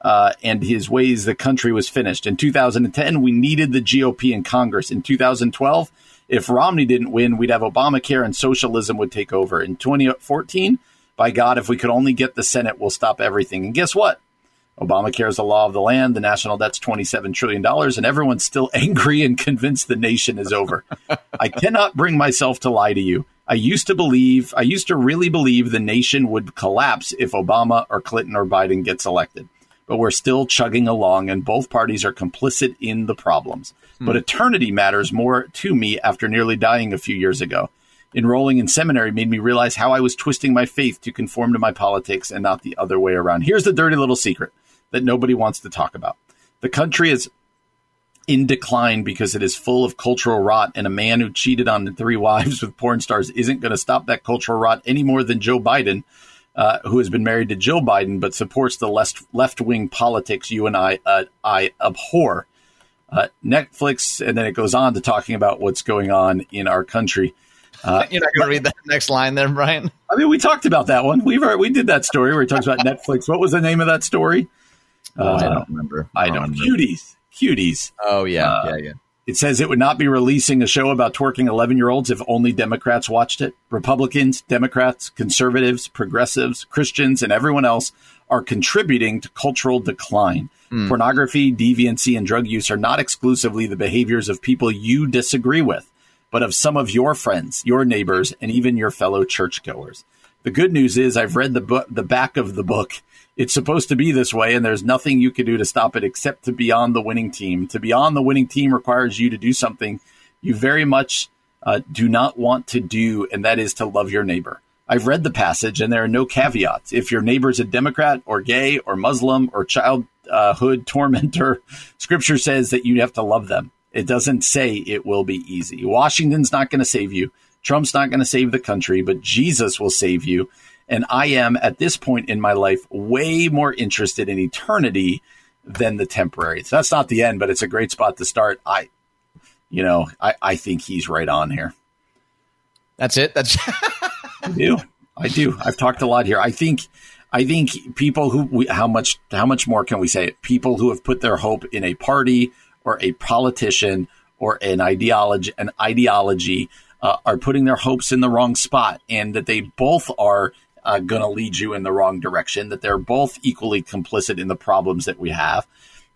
uh, and his ways, the country was finished. In 2010, we needed the GOP in Congress. In 2012, if Romney didn't win, we'd have Obamacare and socialism would take over. In 2014, by God, if we could only get the Senate, we'll stop everything. And guess what? Obamacare is the law of the land. The national debt's $27 trillion, and everyone's still angry and convinced the nation is over. I cannot bring myself to lie to you. I used to believe, I used to really believe the nation would collapse if Obama or Clinton or Biden gets elected. But we're still chugging along, and both parties are complicit in the problems. Hmm. But eternity matters more to me after nearly dying a few years ago. Enrolling in seminary made me realize how I was twisting my faith to conform to my politics and not the other way around. Here's the dirty little secret that nobody wants to talk about. The country is in decline because it is full of cultural rot, and a man who cheated on three wives with porn stars isn't going to stop that cultural rot any more than Joe Biden, uh, who has been married to Jill Biden but supports the left wing politics you and I uh, I abhor. Uh, Netflix, and then it goes on to talking about what's going on in our country. Uh, You're not going to read that next line then, Brian. I mean, we talked about that one. We've we did that story where he talks about Netflix. What was the name of that story? Oh, I don't uh, remember. I, don't. Remember. Cuties. Cuties. Oh yeah, yeah, yeah. It says it would not be releasing a show about twerking 11 year olds if only Democrats watched it. Republicans, Democrats, conservatives, progressives, Christians, and everyone else are contributing to cultural decline. Mm. Pornography, deviancy, and drug use are not exclusively the behaviors of people you disagree with, but of some of your friends, your neighbors, and even your fellow churchgoers. The good news is I've read the book, the back of the book, it's supposed to be this way, and there's nothing you can do to stop it except to be on the winning team. To be on the winning team requires you to do something you very much uh, do not want to do, and that is to love your neighbor. I've read the passage, and there are no caveats. If your neighbor is a Democrat or gay or Muslim or childhood tormentor, Scripture says that you have to love them. It doesn't say it will be easy. Washington's not going to save you. Trump's not going to save the country, but Jesus will save you. And I am at this point in my life way more interested in eternity than the temporary. So that's not the end, but it's a great spot to start. I, you know, I, I think he's right on here. That's it. That's I do. I do. I've talked a lot here. I think, I think people who we, how much how much more can we say? People who have put their hope in a party or a politician or an ideology an ideology uh, are putting their hopes in the wrong spot, and that they both are uh, going to lead you in the wrong direction, that they're both equally complicit in the problems that we have.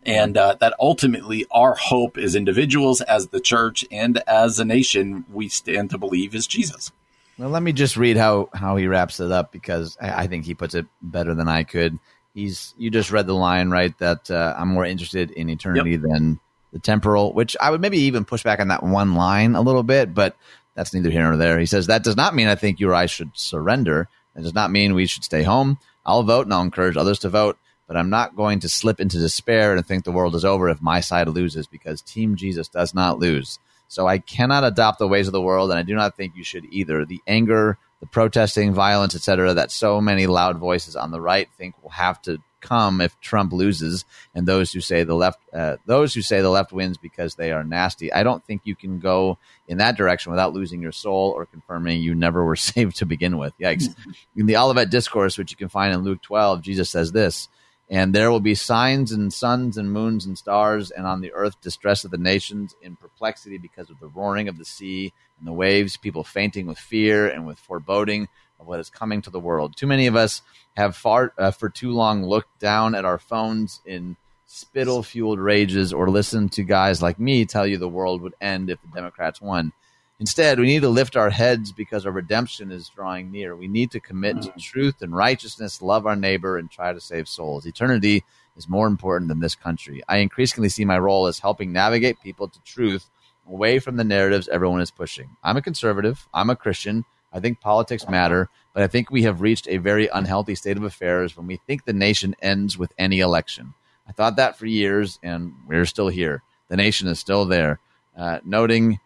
And uh, that ultimately our hope as individuals, as the church, and as a nation, we stand to believe is Jesus. Well, let me just read how, how he wraps it up because I, I think he puts it better than I could. He's you just read the line right that uh, I'm more interested in eternity yep. than the temporal, which I would maybe even push back on that one line a little bit, but that's neither here nor there. He says that does not mean I think you or I should surrender. It does not mean we should stay home. I'll vote and I'll encourage others to vote, but I'm not going to slip into despair and think the world is over if my side loses because Team Jesus does not lose. So I cannot adopt the ways of the world, and I do not think you should either. The anger, the protesting, violence, etc., that so many loud voices on the right think will have to come if Trump loses, and those who say the left, uh, those who say the left wins because they are nasty. I don't think you can go in that direction without losing your soul or confirming you never were saved to begin with. Yikes! in the Olivet Discourse, which you can find in Luke 12, Jesus says this. And there will be signs and suns and moons and stars, and on the earth distress of the nations in perplexity because of the roaring of the sea and the waves, people fainting with fear and with foreboding of what is coming to the world. Too many of us have far uh, for too long looked down at our phones in spittle fueled rages or listened to guys like me tell you the world would end if the Democrats won. Instead, we need to lift our heads because our redemption is drawing near. We need to commit to truth and righteousness, love our neighbor, and try to save souls. Eternity is more important than this country. I increasingly see my role as helping navigate people to truth away from the narratives everyone is pushing. I'm a conservative, I'm a Christian. I think politics matter, but I think we have reached a very unhealthy state of affairs when we think the nation ends with any election. I thought that for years, and we're still here. The nation is still there. Uh, noting,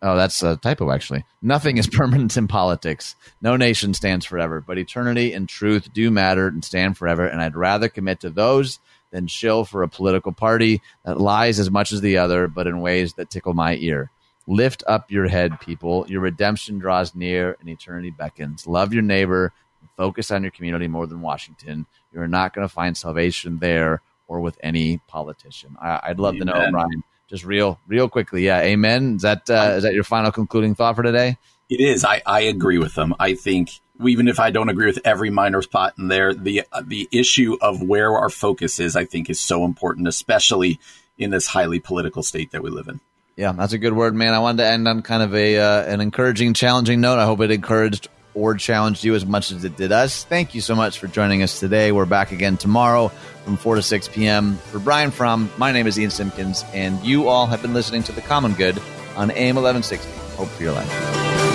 oh, that's a typo actually. Nothing is permanent in politics. No nation stands forever, but eternity and truth do matter and stand forever. And I'd rather commit to those than shill for a political party that lies as much as the other, but in ways that tickle my ear. Lift up your head, people. Your redemption draws near and eternity beckons. Love your neighbor. Focus on your community more than Washington. You're not going to find salvation there or with any politician. I, would love Amen. to know, Brian, just real, real quickly. Yeah, Amen. Is that uh, is that your final concluding thought for today? It is. I, I agree with them. I think even if I don't agree with every minor spot in there, the uh, the issue of where our focus is, I think, is so important, especially in this highly political state that we live in. Yeah, that's a good word, man. I wanted to end on kind of a uh, an encouraging, challenging note. I hope it encouraged or challenged you as much as it did us. Thank you so much for joining us today. We're back again tomorrow from 4 to 6 p.m. For Brian Fromm, my name is Ian Simpkins, and you all have been listening to The Common Good on AM 1160. Hope for your life.